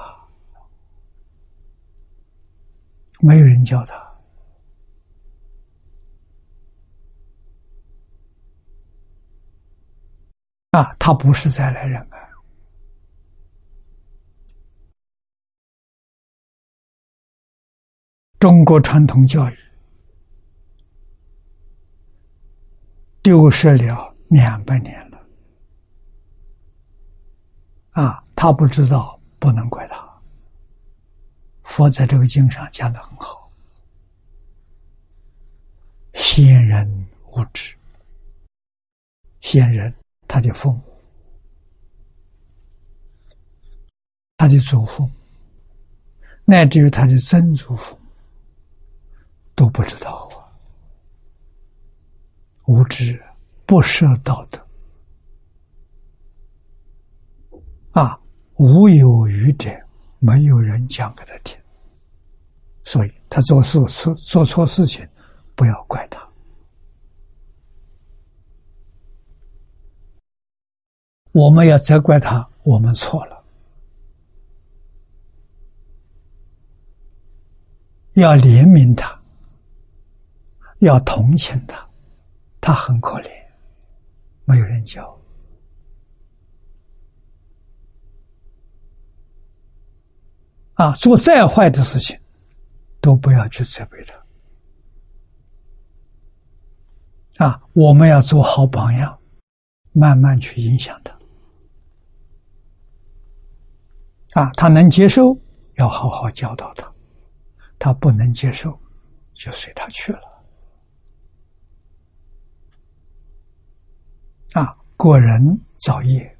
没有人教他啊，他不是再来人啊。中国传统教育。丢失了两百年了，啊，他不知道，不能怪他。佛在这个经上讲的很好，先人无知，先人他的父母、他的祖父，乃至于他的曾祖父，都不知道。无知，不设道德，啊，无有余者，没有人讲给他听，所以他做事错做错事情，不要怪他。我们要责怪他，我们错了，要怜悯他，要同情他。他很可怜，没有人教啊！做再坏的事情，都不要去责备他啊！我们要做好榜样，慢慢去影响他啊！他能接受，要好好教导他；他不能接受，就随他去了。啊，个人造业，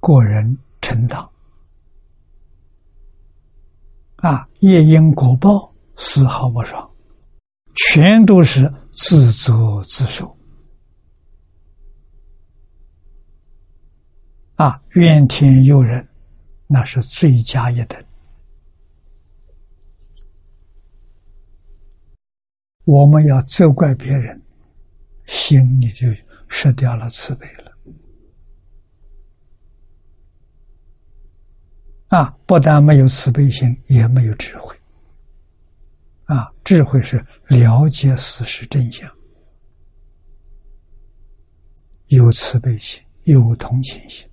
个人承担，啊，业因果报丝毫不爽，全都是自作自受，啊，怨天尤人，那是罪加一等。我们要责怪别人，心里就。失掉了慈悲了，啊！不但没有慈悲心，也没有智慧。啊，智慧是了解事实真相，有慈悲心，有同情心。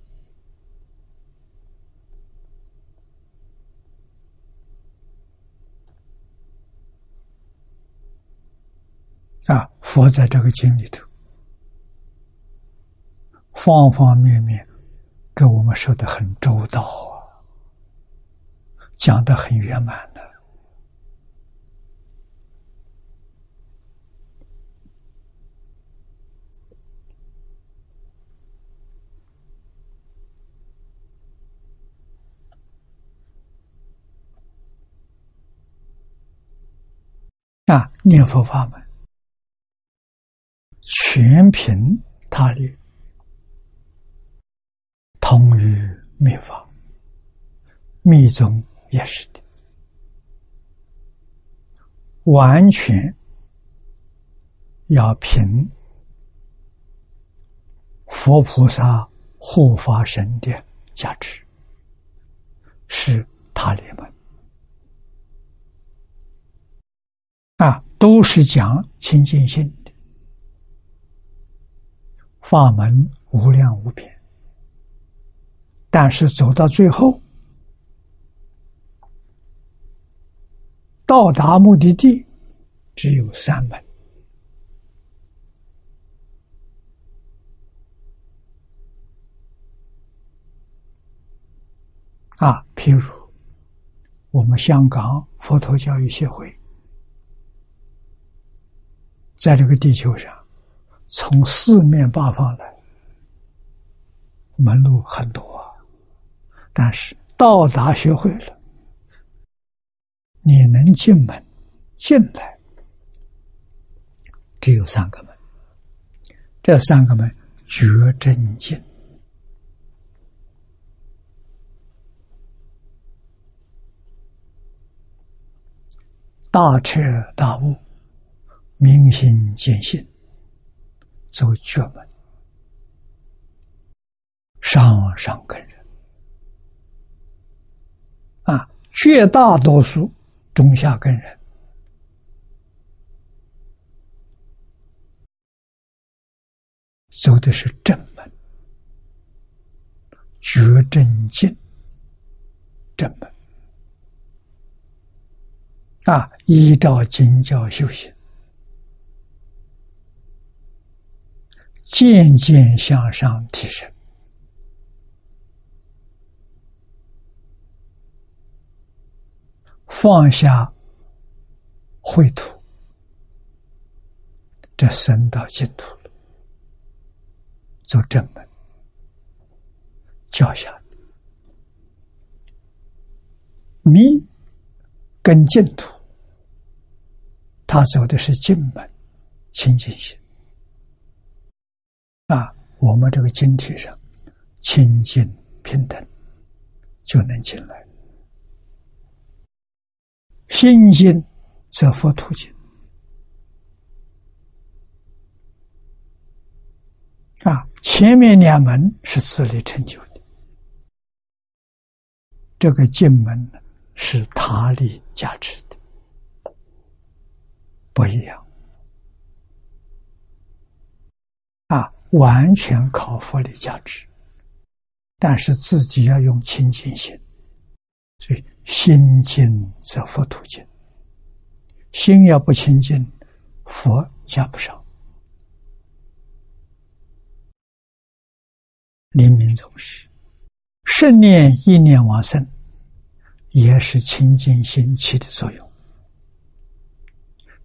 啊，佛在这个经里头，方方面面给我们说的很周到啊，讲的很圆满的。啊，念佛法门。全凭他的，通于密法，密宗也是的，完全要凭佛菩萨护法神的加持，是他力门。啊，都是讲清净心。法门无量无边，但是走到最后，到达目的地只有三门啊。譬如我们香港佛陀教育协会，在这个地球上。从四面八方来，门路很多，但是到达学会了，你能进门进来，只有三个门，这三个门绝真境，大彻大悟，明心见性。走绝门，上上根人啊，绝大多数中下根人走的是正门，绝正境正门啊，依照经教修行。渐渐向上提升，放下秽土，这升到净土了，走正门，教下的密跟净土，他走的是进门，清净心。啊，我们这个经体上清净平等就能进来，心净则佛土净。啊，前面两门是自力成就的，这个进门是他力加持的，不一样。啊。完全靠佛力加持，但是自己要用清净心，所以心净则佛土净。心要不清净，佛加不上。临命终时，圣念一念往生，也是清净心起的作用。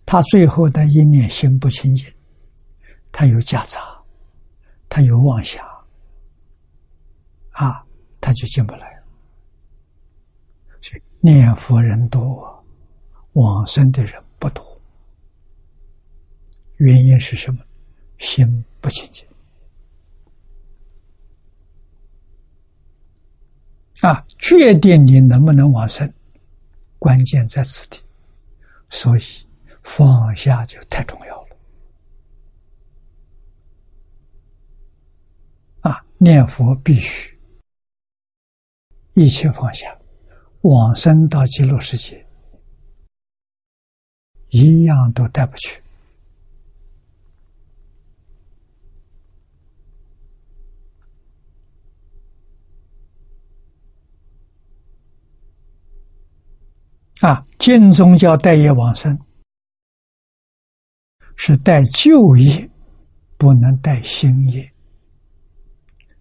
他最后的一念心不清净，他有夹杂。他有妄想，啊，他就进不来。念佛人多，往生的人不多。原因是什么？心不清净。啊，决定你能不能往生，关键在此地。所以放下就太重要了啊。念佛必须一切放下，往生到极乐世界，一样都带不去。啊，净宗教待业往生，是带旧业，不能带新业。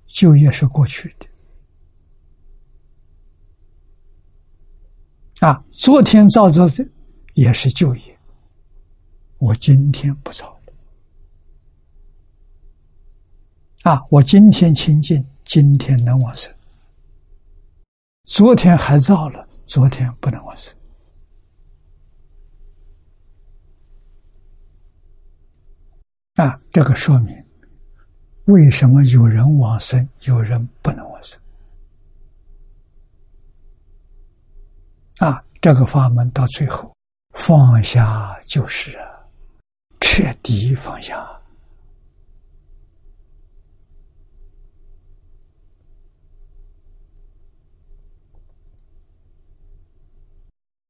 旧业是过去的。啊，昨天造作的也是旧业，我今天不造了。啊，我今天清净，今天能往生。昨天还造了，昨天不能往生。啊，这个说明为什么有人往生，有人不能往生。啊，这个法门到最后放下就是彻底放下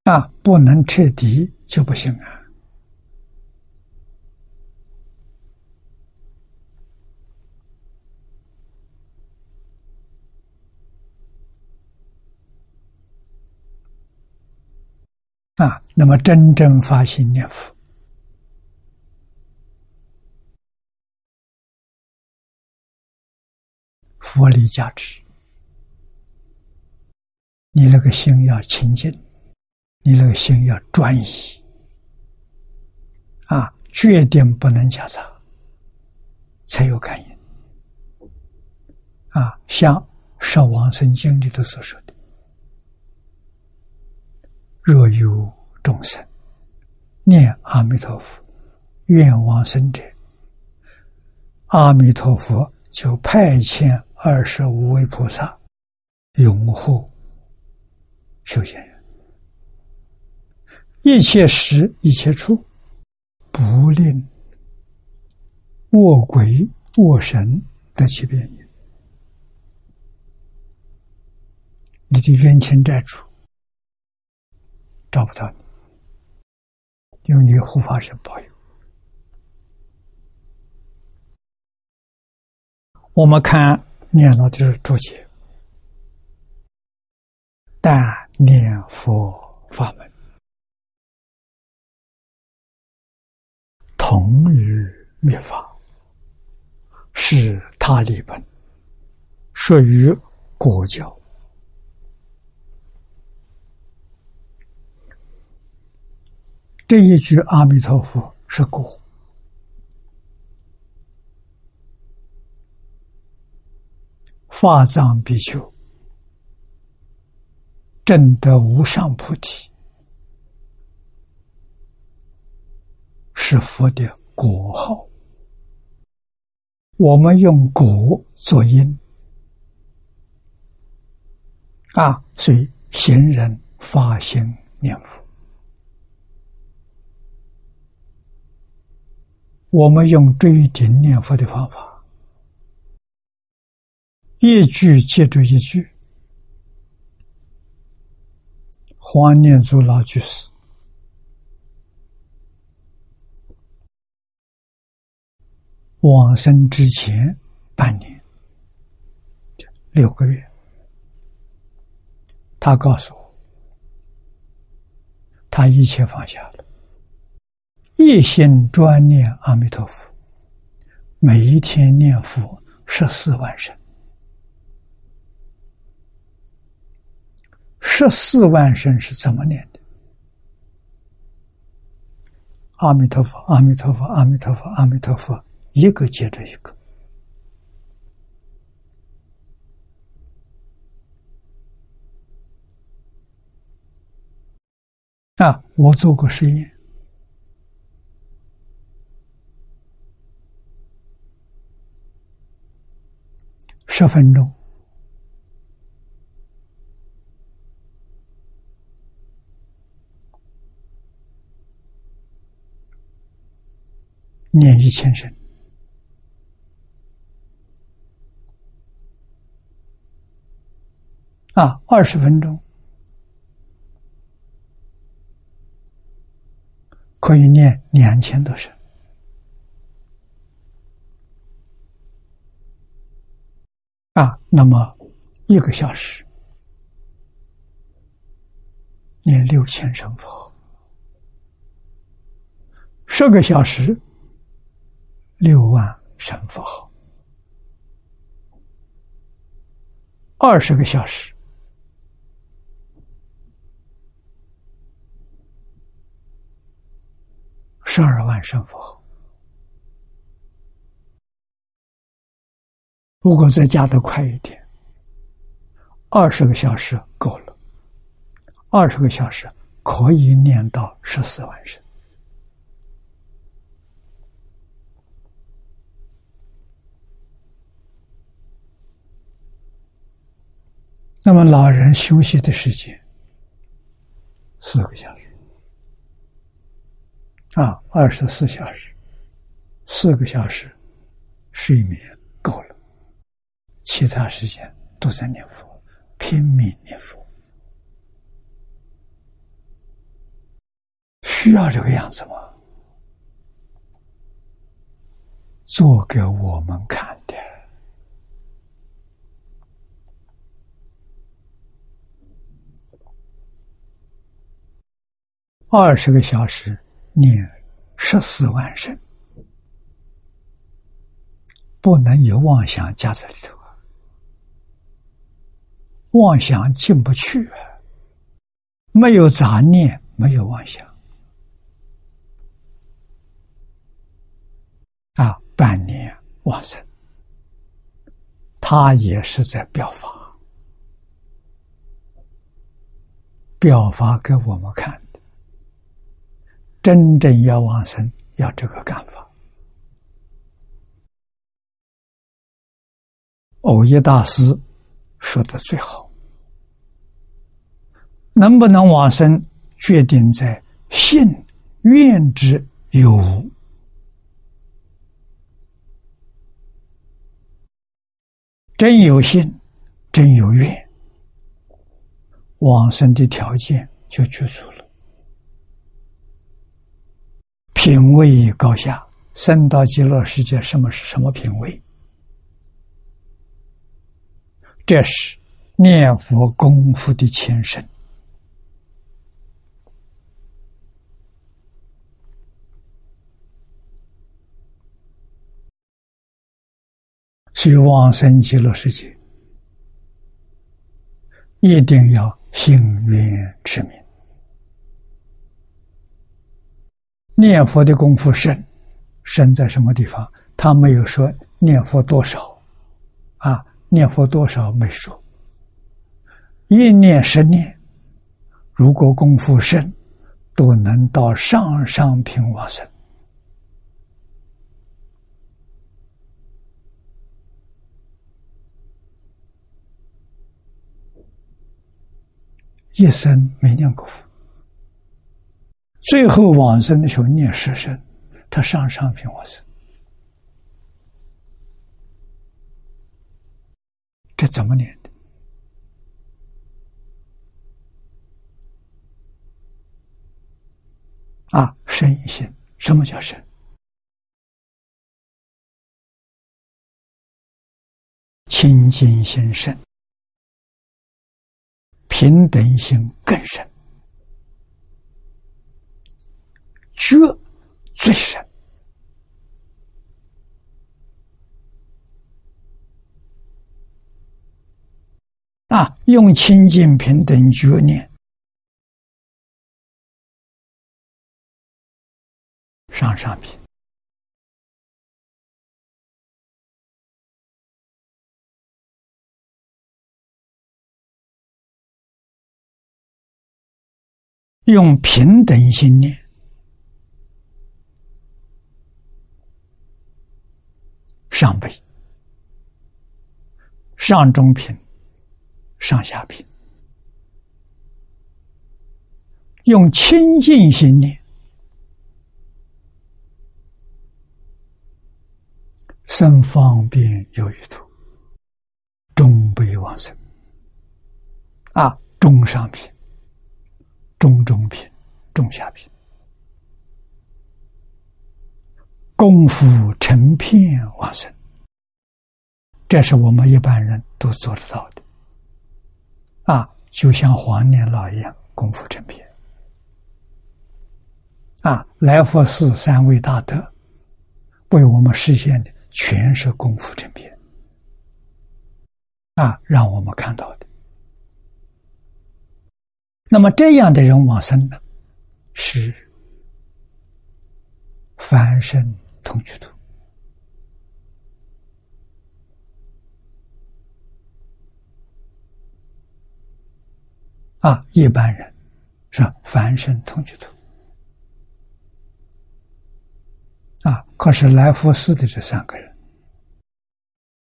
啊，不能彻底就不行啊。啊，那么真正发心念佛，佛力加持，你那个心要清净，你那个心要专一，啊，决定不能夹杂，才有感应。啊，像《十往生经》里头所说的。若有众生念阿弥陀佛，愿往生者，阿弥陀佛就派遣二十五位菩萨拥护修行人，一切时一切处，不令卧鬼卧神得其便宜。你的冤亲债主。找不到你，有你护法神保佑。我们看念了就是注解，但念佛法门同于灭法，是他立本，属于国教。这一句阿弥陀佛是果，法藏比丘证得无上菩提，是佛的果号。我们用果作因啊，所以行人发心念佛。我们用追顶念佛的方法，一句接着一句。黄念祖老居士往生之前半年，六个月，他告诉我，他一切放下。一心专念阿弥陀佛，每一天念佛十四万声，十四万声是怎么念的？阿弥陀佛，阿弥陀佛，阿弥陀佛，阿弥陀佛，一个接着一个。啊，我做过实验。十分钟，念一千声啊！二十分钟可以念两千多声。啊，那么一个小时念六千声佛，十个小时六万声佛号，二十个小时，十二万声佛如果再加的快一点，二十个小时够了。二十个小时可以念到十四万声。那么老人休息的时间四个小时啊，二十四小时，四个小时睡眠，其他时间都在念佛，拼命念佛。需要这个样子吗？做给我们看的。二十个小时念十四万声，不能有妄想加在里头！妄想进不去！没有杂念，没有妄想。啊，半年往生，他也是在表法，表法给我们看的。真正要往生，要这个干法。偶一大师说的最好，能不能往生，决定在信愿之有无。真有信，真有愿，往生的条件就具足了。品位高下，生到极乐世界，什么是什么品位？这是念佛功夫的前身。去往生极乐世界，一定要心愿持名，念佛的功夫深，深在什么地方？他没有说念佛多少，啊，念佛多少没说，一念十念，如果功夫深，都能到上上品往生。一生没念过佛，最后往生的时候念十声，他上上品往生，这怎么念的？啊，深心，什么叫深？清净心深。平等心更深，觉最深啊！用清净平等觉念上上品。用平等心念，上辈、上中品、上下品，用清净心念，生方便有余土，中辈往生，啊，中上品。中中品、中下品，功夫成片往生，这是我们一般人都做得到的。啊，就像黄年老一样，功夫成片。啊，来佛寺三位大德，为我们实现的全是功夫成片啊，让我们看到的。那么这样的人往生呢，是凡圣同居土啊，一般人是吧凡圣同居土啊。可是来福寺的这三个人，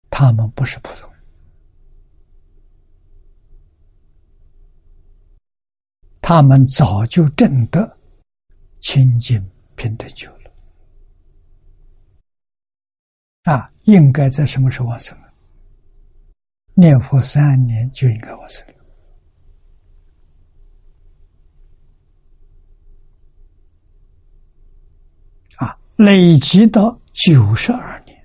他们不是普通人。他们早就证得清净平等觉了啊！应该在什么时候往生？念佛三年就应该往生了啊！累积到九十二年。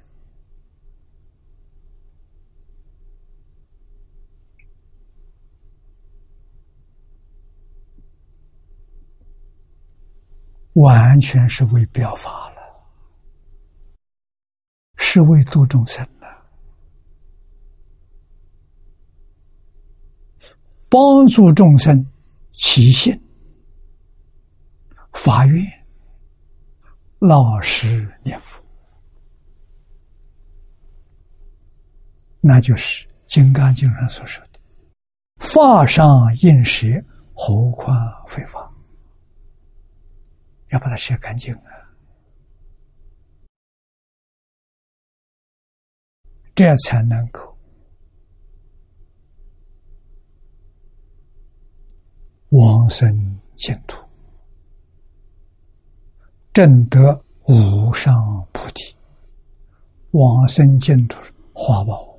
完全是为表法了，是为度众生的，帮助众生起心发愿，老实念佛，那就是《金刚经》上所说的“法上应舍，何况非法”。要把它写干净啊！这样才能够往生净土，证得无上菩提，往生净土花宝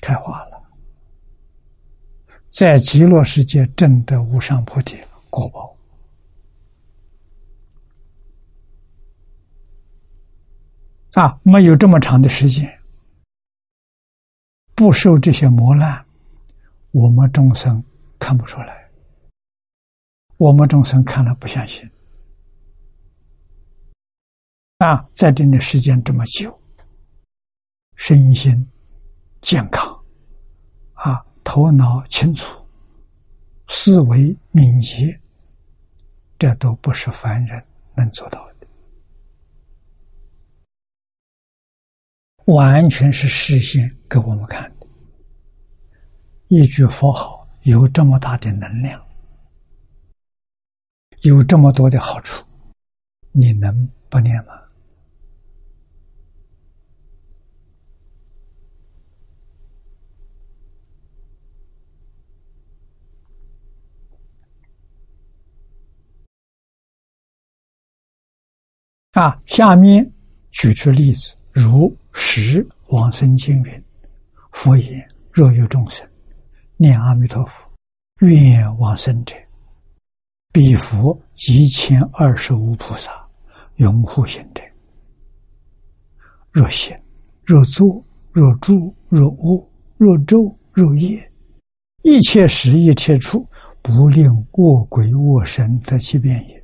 开花了，在极乐世界证得无上菩提果报。啊，没有这么长的时间，不受这些磨难，我们众生看不出来。我们众生看了不相信。啊，在这的时间这么久，身心健康，啊，头脑清楚，思维敏捷，这都不是凡人能做到的。完全是事先给我们看的，一句佛号有这么大的能量，有这么多的好处，你能不念吗？啊，下面举出例子，如。十往生经云：“佛言：若有众生念阿弥陀佛，愿往生者，彼佛即千二十五菩萨拥护行者。若行，若坐，若住，若卧，若昼，若夜，一切时，一切处，不令卧鬼卧神得其便也。”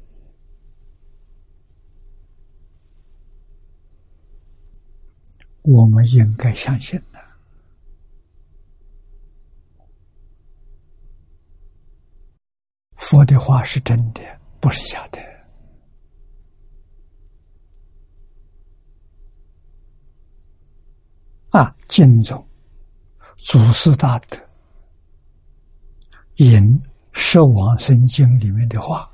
我们应该相信的，佛的话是真的，不是假的。啊，经中祖师大德引《十往生经》里面的话，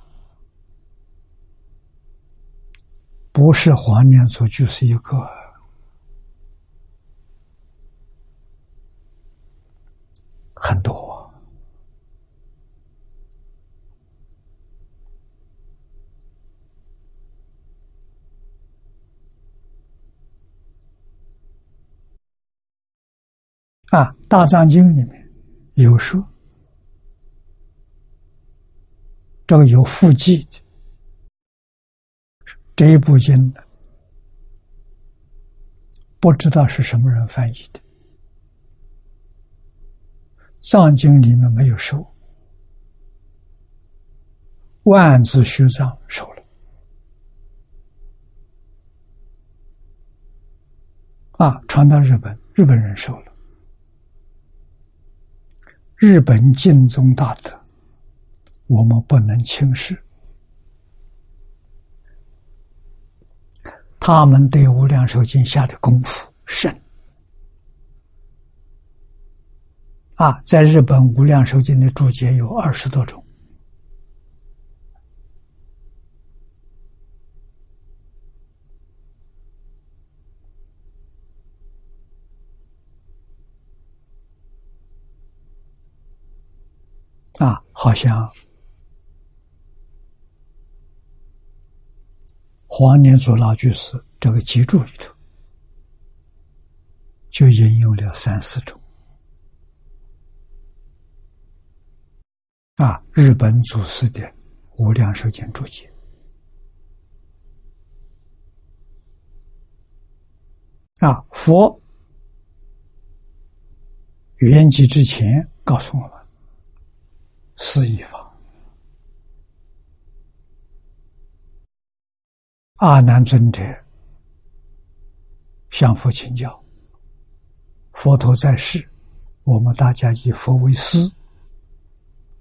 不是黄念祖，就是一个。很多啊，《大藏经》里面有说，这个有附记的这一部经，不知道是什么人翻译的。藏经里面没有收，万字虚藏收了，啊，传到日本，日本人收了。日本敬宗大德，我们不能轻视。他们对《无量寿经》下的功夫深。啊，在日本，《无量寿经》的注解有二十多种。啊，好像黄连祖老居士这个集注里头就引用了三四种。啊，日本祖师的《无量寿经》注解。啊，佛圆寂之前告诉我们。是一法，阿难尊者向佛请教：佛陀在世，我们大家以佛为师，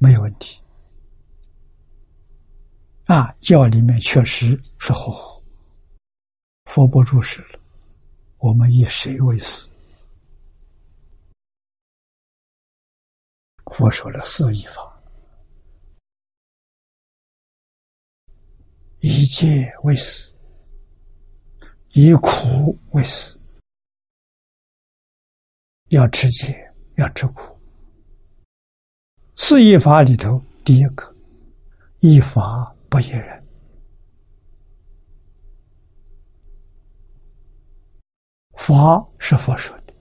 没有问题。啊，教里面确实是合乎。佛不住世了，我们以谁为师？佛说了四义法。以戒为师，以苦为师，要吃戒，要吃苦。四依法里头，第一个，依法不依人。法是佛说的，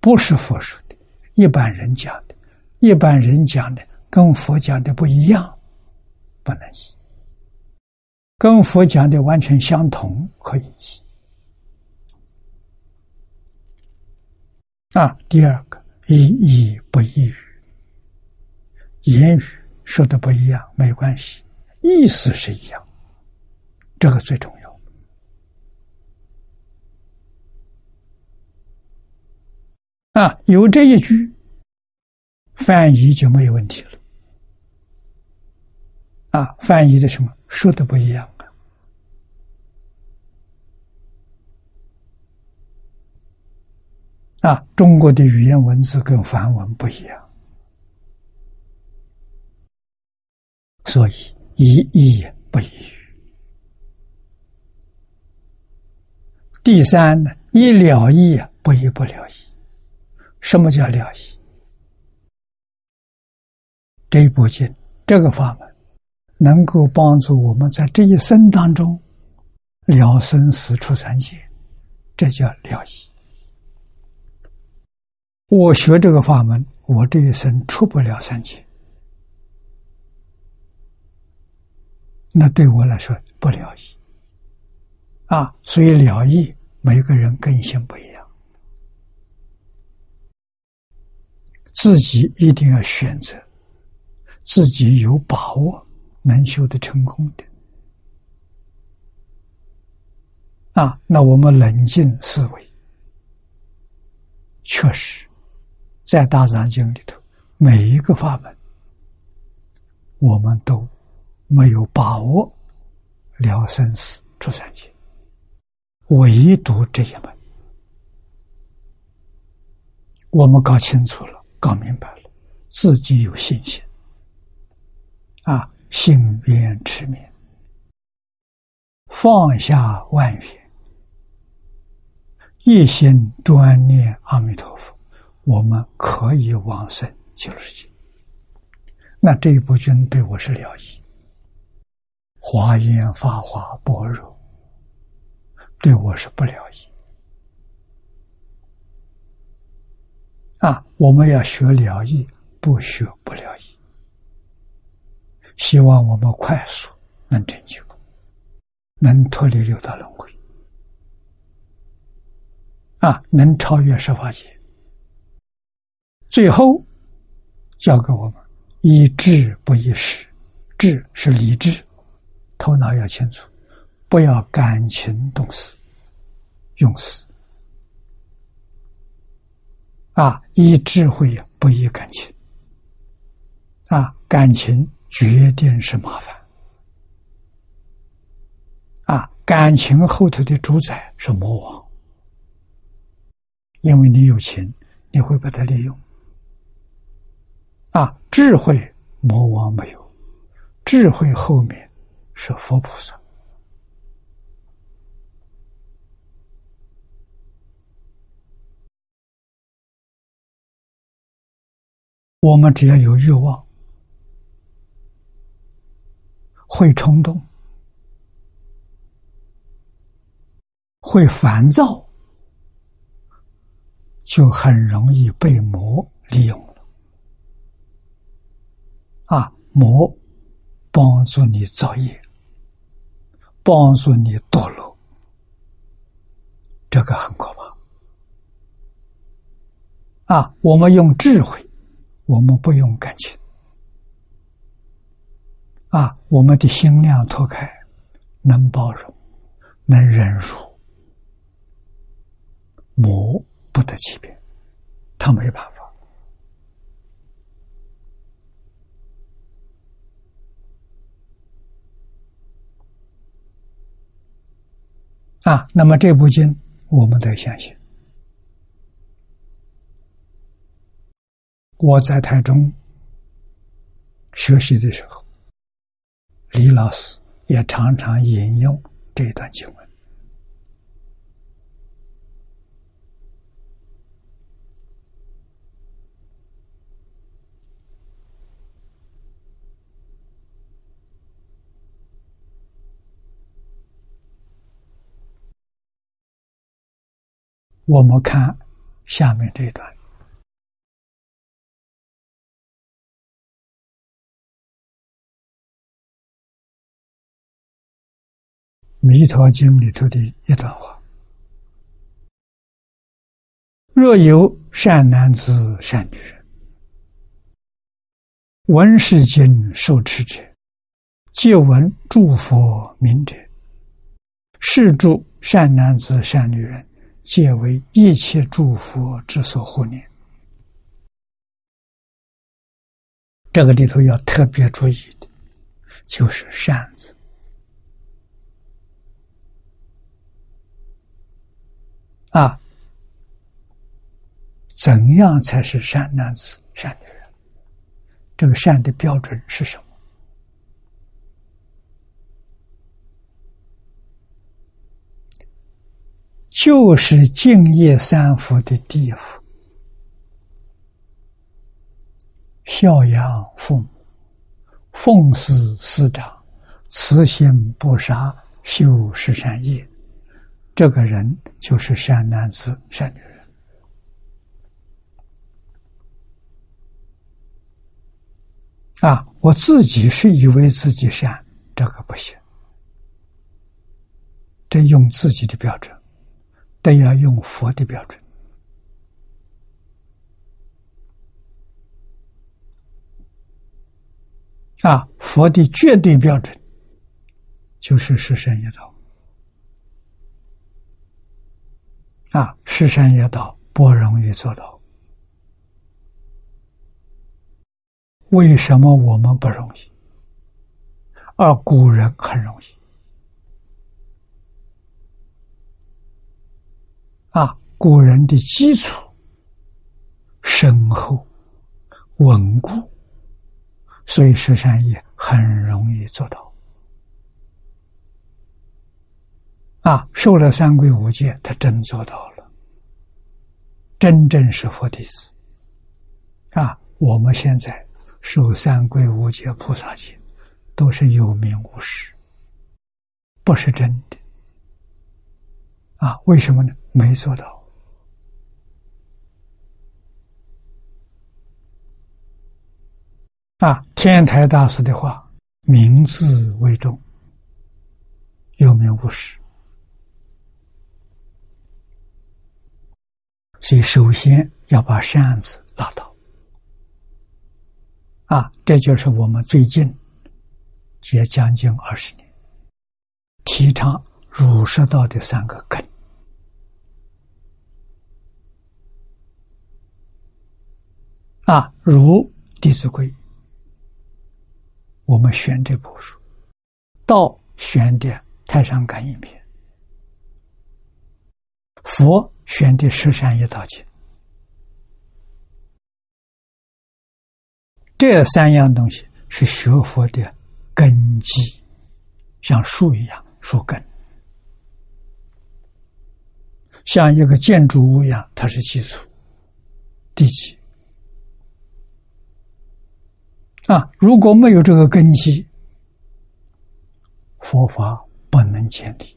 不是佛说的，一般人讲的，一般人讲的。跟佛讲的不一样，不能依；跟佛讲的完全相同，可以依。啊，第二个，一意不异语，言语说的不一样没关系，意思是一样，这个最重要。啊，有这一句，翻译就没有问题了。啊，翻译的什么说的不一样啊？中国的语言文字跟梵文不一样，所以一意不一语。第三呢，一了意不一不了意。什么叫了意？这一部经，这个法门。能够帮助我们在这一生当中了生死出三界，这叫了意。我学这个法门，我这一生出不了三界，那对我来说不了义啊。所以了义，每个人根性不一样，自己一定要选择，自己有把握。能修得成功的啊，那我们冷静思维，确实，在大藏经里头，每一个法门，我们都没有把握了生死出三界，唯独这一门，我们搞清楚了，搞明白了，自己有信心。啊。心愿持灭，放下万缘，一心专念阿弥陀佛，我们可以往生极乐世界。那这一部经对我是了义，华严法华般若对我是不了义。啊，我们要学了义，不学不了义。希望我们快速能成就，能脱离六道轮回，啊，能超越十法界。最后，教给我们以智不以识，智是理智，头脑要清楚，不要感情动事，用事。啊，以智慧不以感情。啊，感情决定是麻烦。啊，感情后头的主宰是魔王，因为你有情，你会把它利用。啊，智慧魔王没有，智慧后面是佛菩萨。我们只要有欲望，会冲动，会烦躁，就很容易被魔利用。啊，魔帮助你造业，帮助你堕落，这个很可怕。啊，我们用智慧。我们不用感情啊，我们的心量拓开，能包容，能忍辱，魔不得其便，他没办法啊。那么这部经，我们得相信。我在台中学习的时候，李老师也常常引用这段经文。我们看下面这一段。《弥陀经》里头的一段话：“若有善男子、善女人，闻是经受持者，皆闻诸佛名者，是诸善男子、善女人，皆为一切诸佛之所护念。”这个里头要特别注意的，就是“善”字。啊，怎样才是善男子、善女人？这个善的标准是什么？就是敬业三福的第一福：孝养父母，奉事师长，慈心不杀，修十善业。这个人就是善男子、善女人啊！我自己是以为自己善，这个不行，得用自己的标准，都要用佛的标准啊！佛的绝对标准就是十善业道。啊，十善业道不容易做到。为什么我们不容易？而古人很容易。啊，古人的基础深厚、稳固，所以十善业很容易做到。啊，受了三规五戒，他真做到了，真正是佛弟子。啊，我们现在受三规五戒、菩萨戒，都是有名无实，不是真的。啊，为什么呢？没做到。啊，天台大师的话：“名字为重，有名无实。”所以，首先要把扇子拉倒，啊，这就是我们最近也将近二十年提倡儒释道的三个根啊，儒《弟子规》，我们选这部书；道选的《太上感应篇》，佛选的《十善业道经》。这三样东西是学佛的根基，像树一样，树根。像一个建筑物一样，它是基础、地基。啊，如果没有这个根基，佛法不能建立。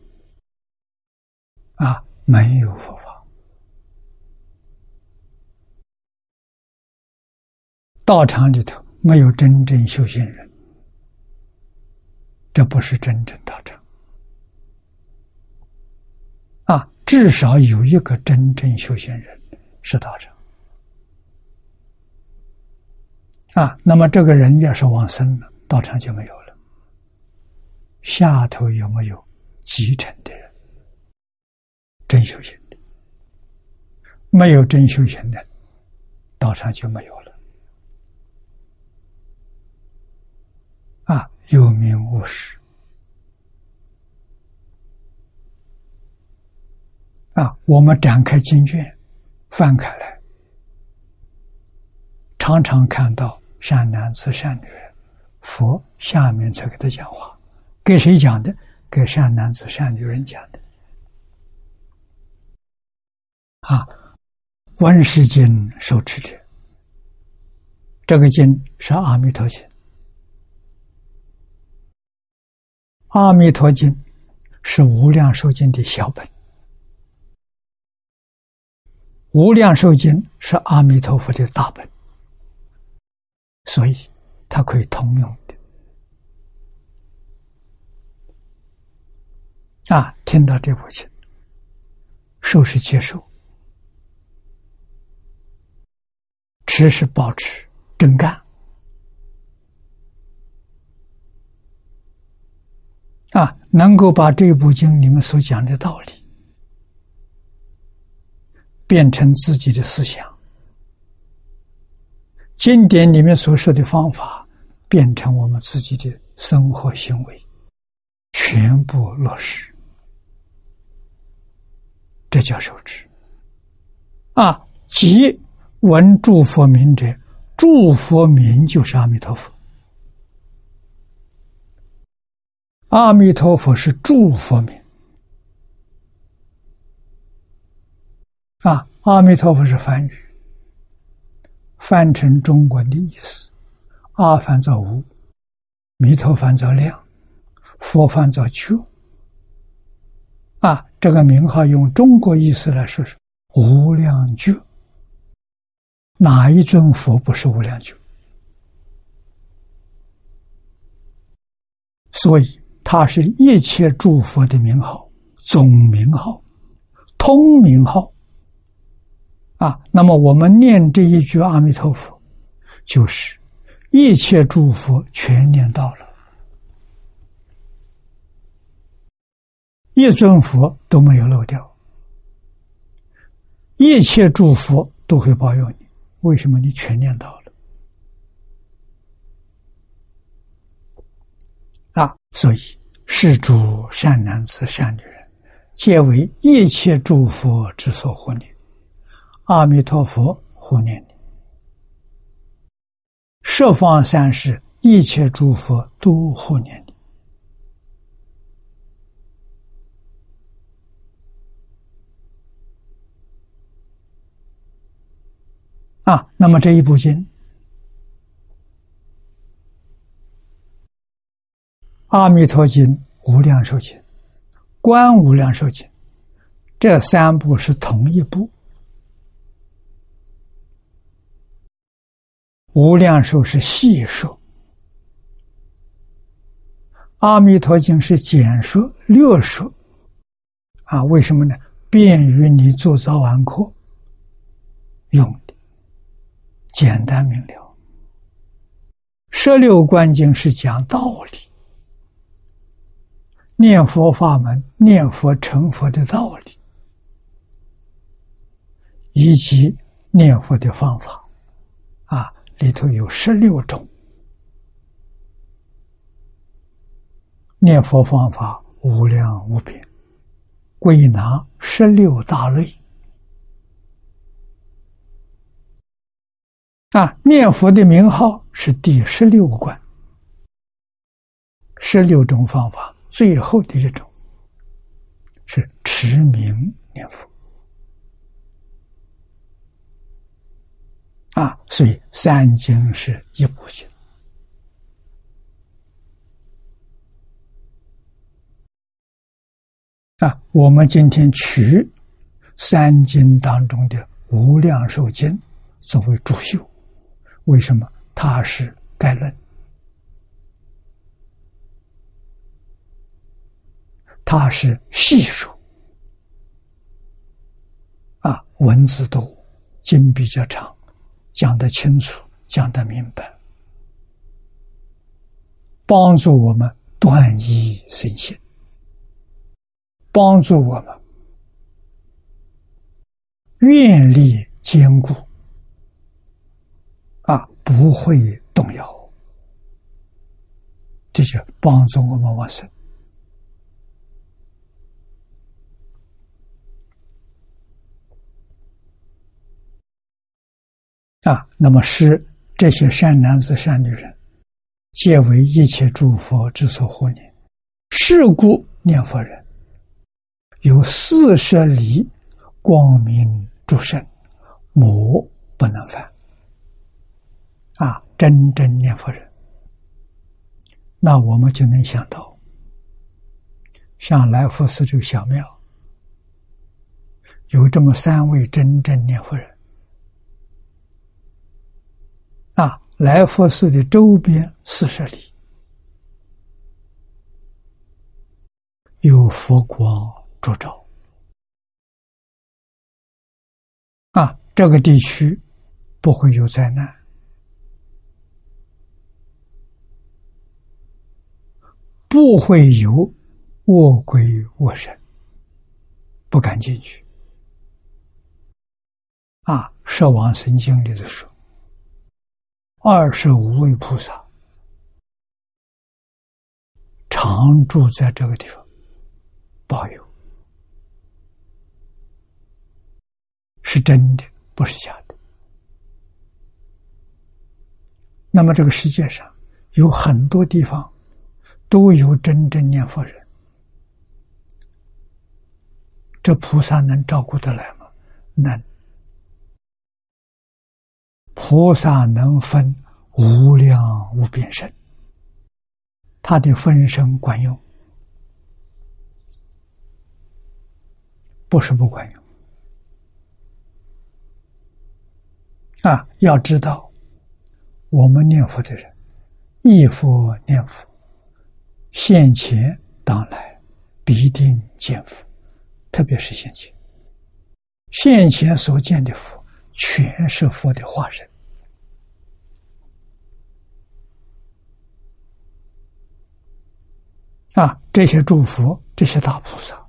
啊，没有佛法，道场里头没有真正修行人，这不是真正道场。啊，至少有一个真正修行人是道场。啊，那么这个人要是往生了，道场就没有了。下头有没有继承的人？真修行的，没有真修行的，道场就没有了。啊，有名无实。啊，我们展开经卷，翻开来，常常看到善男子、善女人，佛下面才给他讲话，给谁讲的？给善男子、善女人讲的。啊，万世经受持者，这个经是《阿弥陀经》。《阿弥陀经》是无量寿经的小本。无量寿经是阿弥陀佛的大本，所以它可以通用的。啊，听到这部经，受是接受，持是保持，真干。啊，能够把这部经里面所讲的道理。变成自己的思想，经典里面所说的方法，变成我们自己的生活行为，全部落实，这叫受持。啊，即闻诸佛名者，诸佛名就是阿弥陀佛，阿弥陀佛是诸佛名。啊，阿弥陀佛是梵语，翻成中国的意思。阿翻作无，弥陀翻作量，佛翻作觉。啊，这个名号用中国意思来说是无量觉。哪一尊佛不是无量觉？所以，它是一切诸佛的名号，总名号，通名号。啊，那么我们念这一句阿弥陀佛，就是一切诸佛全念到了，一尊佛都没有漏掉，一切诸佛都会保佑你。为什么你全念到了？啊，所以是主善男子、善女人，皆为一切诸佛之所护念。阿弥陀佛护念你，十方三世一切诸佛都护念你。啊，那么这一部经《阿弥陀经》《无量寿经》《观无量寿经》，这三部是同一部。无量寿是细说，阿弥陀经是简说略说，啊，为什么呢？便于你做早晚课用的，简单明了。十六观经是讲道理，念佛法门、念佛成佛的道理，以及念佛的方法，里头有十六种念佛方法，无量无边，归纳十六大类。啊，念佛的名号是第十六关，十六种方法，最后的一种是持名念佛。啊，所以三经是一部经。啊，我们今天取三经当中的《无量寿经》作为主修。为什么它是概论？它是细说啊，文字多，经比较长，讲得清楚，讲得明白，帮助我们断疑生信，帮助我们愿力坚固。啊，不会动摇，这就帮助我们往生。啊，那么是这些善男子、善女人，皆为一切诸佛之所护念。是故念佛人有四十里光明诸身，魔不能犯。啊，真正念佛人，那我们就能想到，像来福寺这个小庙，有这么三位真正念佛人。啊，来福寺的周边四十里有佛光烛照，啊，这个地区不会有灾难。不会有恶鬼恶神，不敢进去。啊，《摄王神经》里的说，二十五位菩萨常住在这个地方，保佑，是真的，不是假的。那么，这个世界上有很多地方。都有真正念佛人，这菩萨能照顾得来吗？能。菩萨能分无量无边身，他的分身管用，不是不管用。啊，要知道，我们念佛的人，一佛念佛。现前当来必定见佛，特别是现前，现前所见的佛全是佛的化身啊！这些诸佛，这些大菩萨，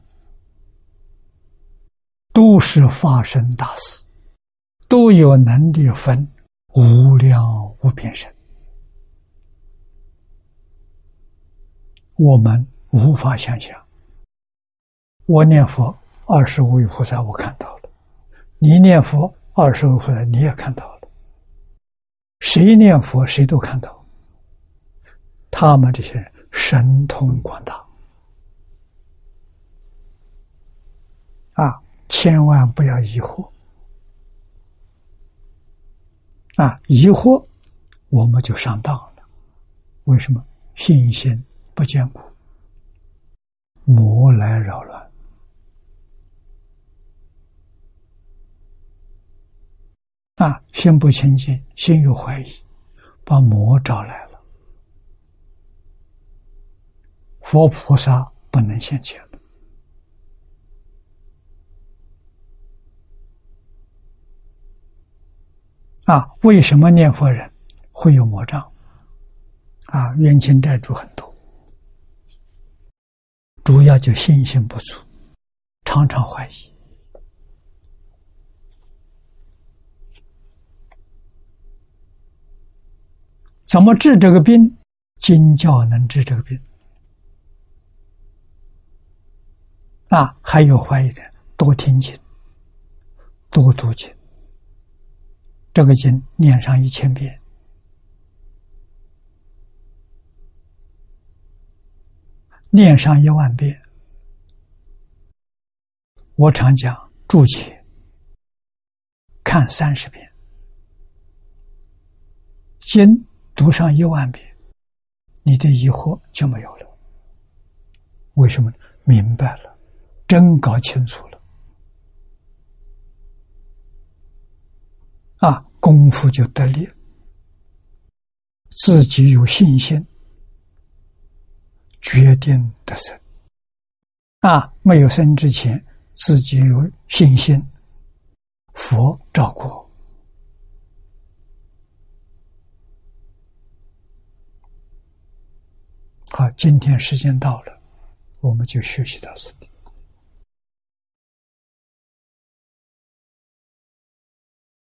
都是化身大士，都有能力分无量无边身。我们无法想象。我念佛二十五位菩萨，我看到了；你念佛二十位菩萨，你也看到了。谁念佛，谁都看到。他们这些人神通广大啊！千万不要疑惑啊！疑惑，我们就上当了。为什么？信心。不坚固，魔来扰乱啊！心不清净，心有怀疑，把魔找来了。佛菩萨不能现前啊！为什么念佛人会有魔障？啊，冤亲债主很多。主要就信心不足，常常怀疑。怎么治这个病？经教能治这个病。啊，还有怀疑的，多听经，多读经。这个经念上一千遍，念上一万遍。我常讲注解，看三十遍，经读上一万遍，你的疑惑就没有了。为什么？明白了，真搞清楚了。啊，功夫就得力，自己有信心，决定得生。啊，没有生之前，自己有信心，佛照顾。好，今天时间到了，我们就学习到此。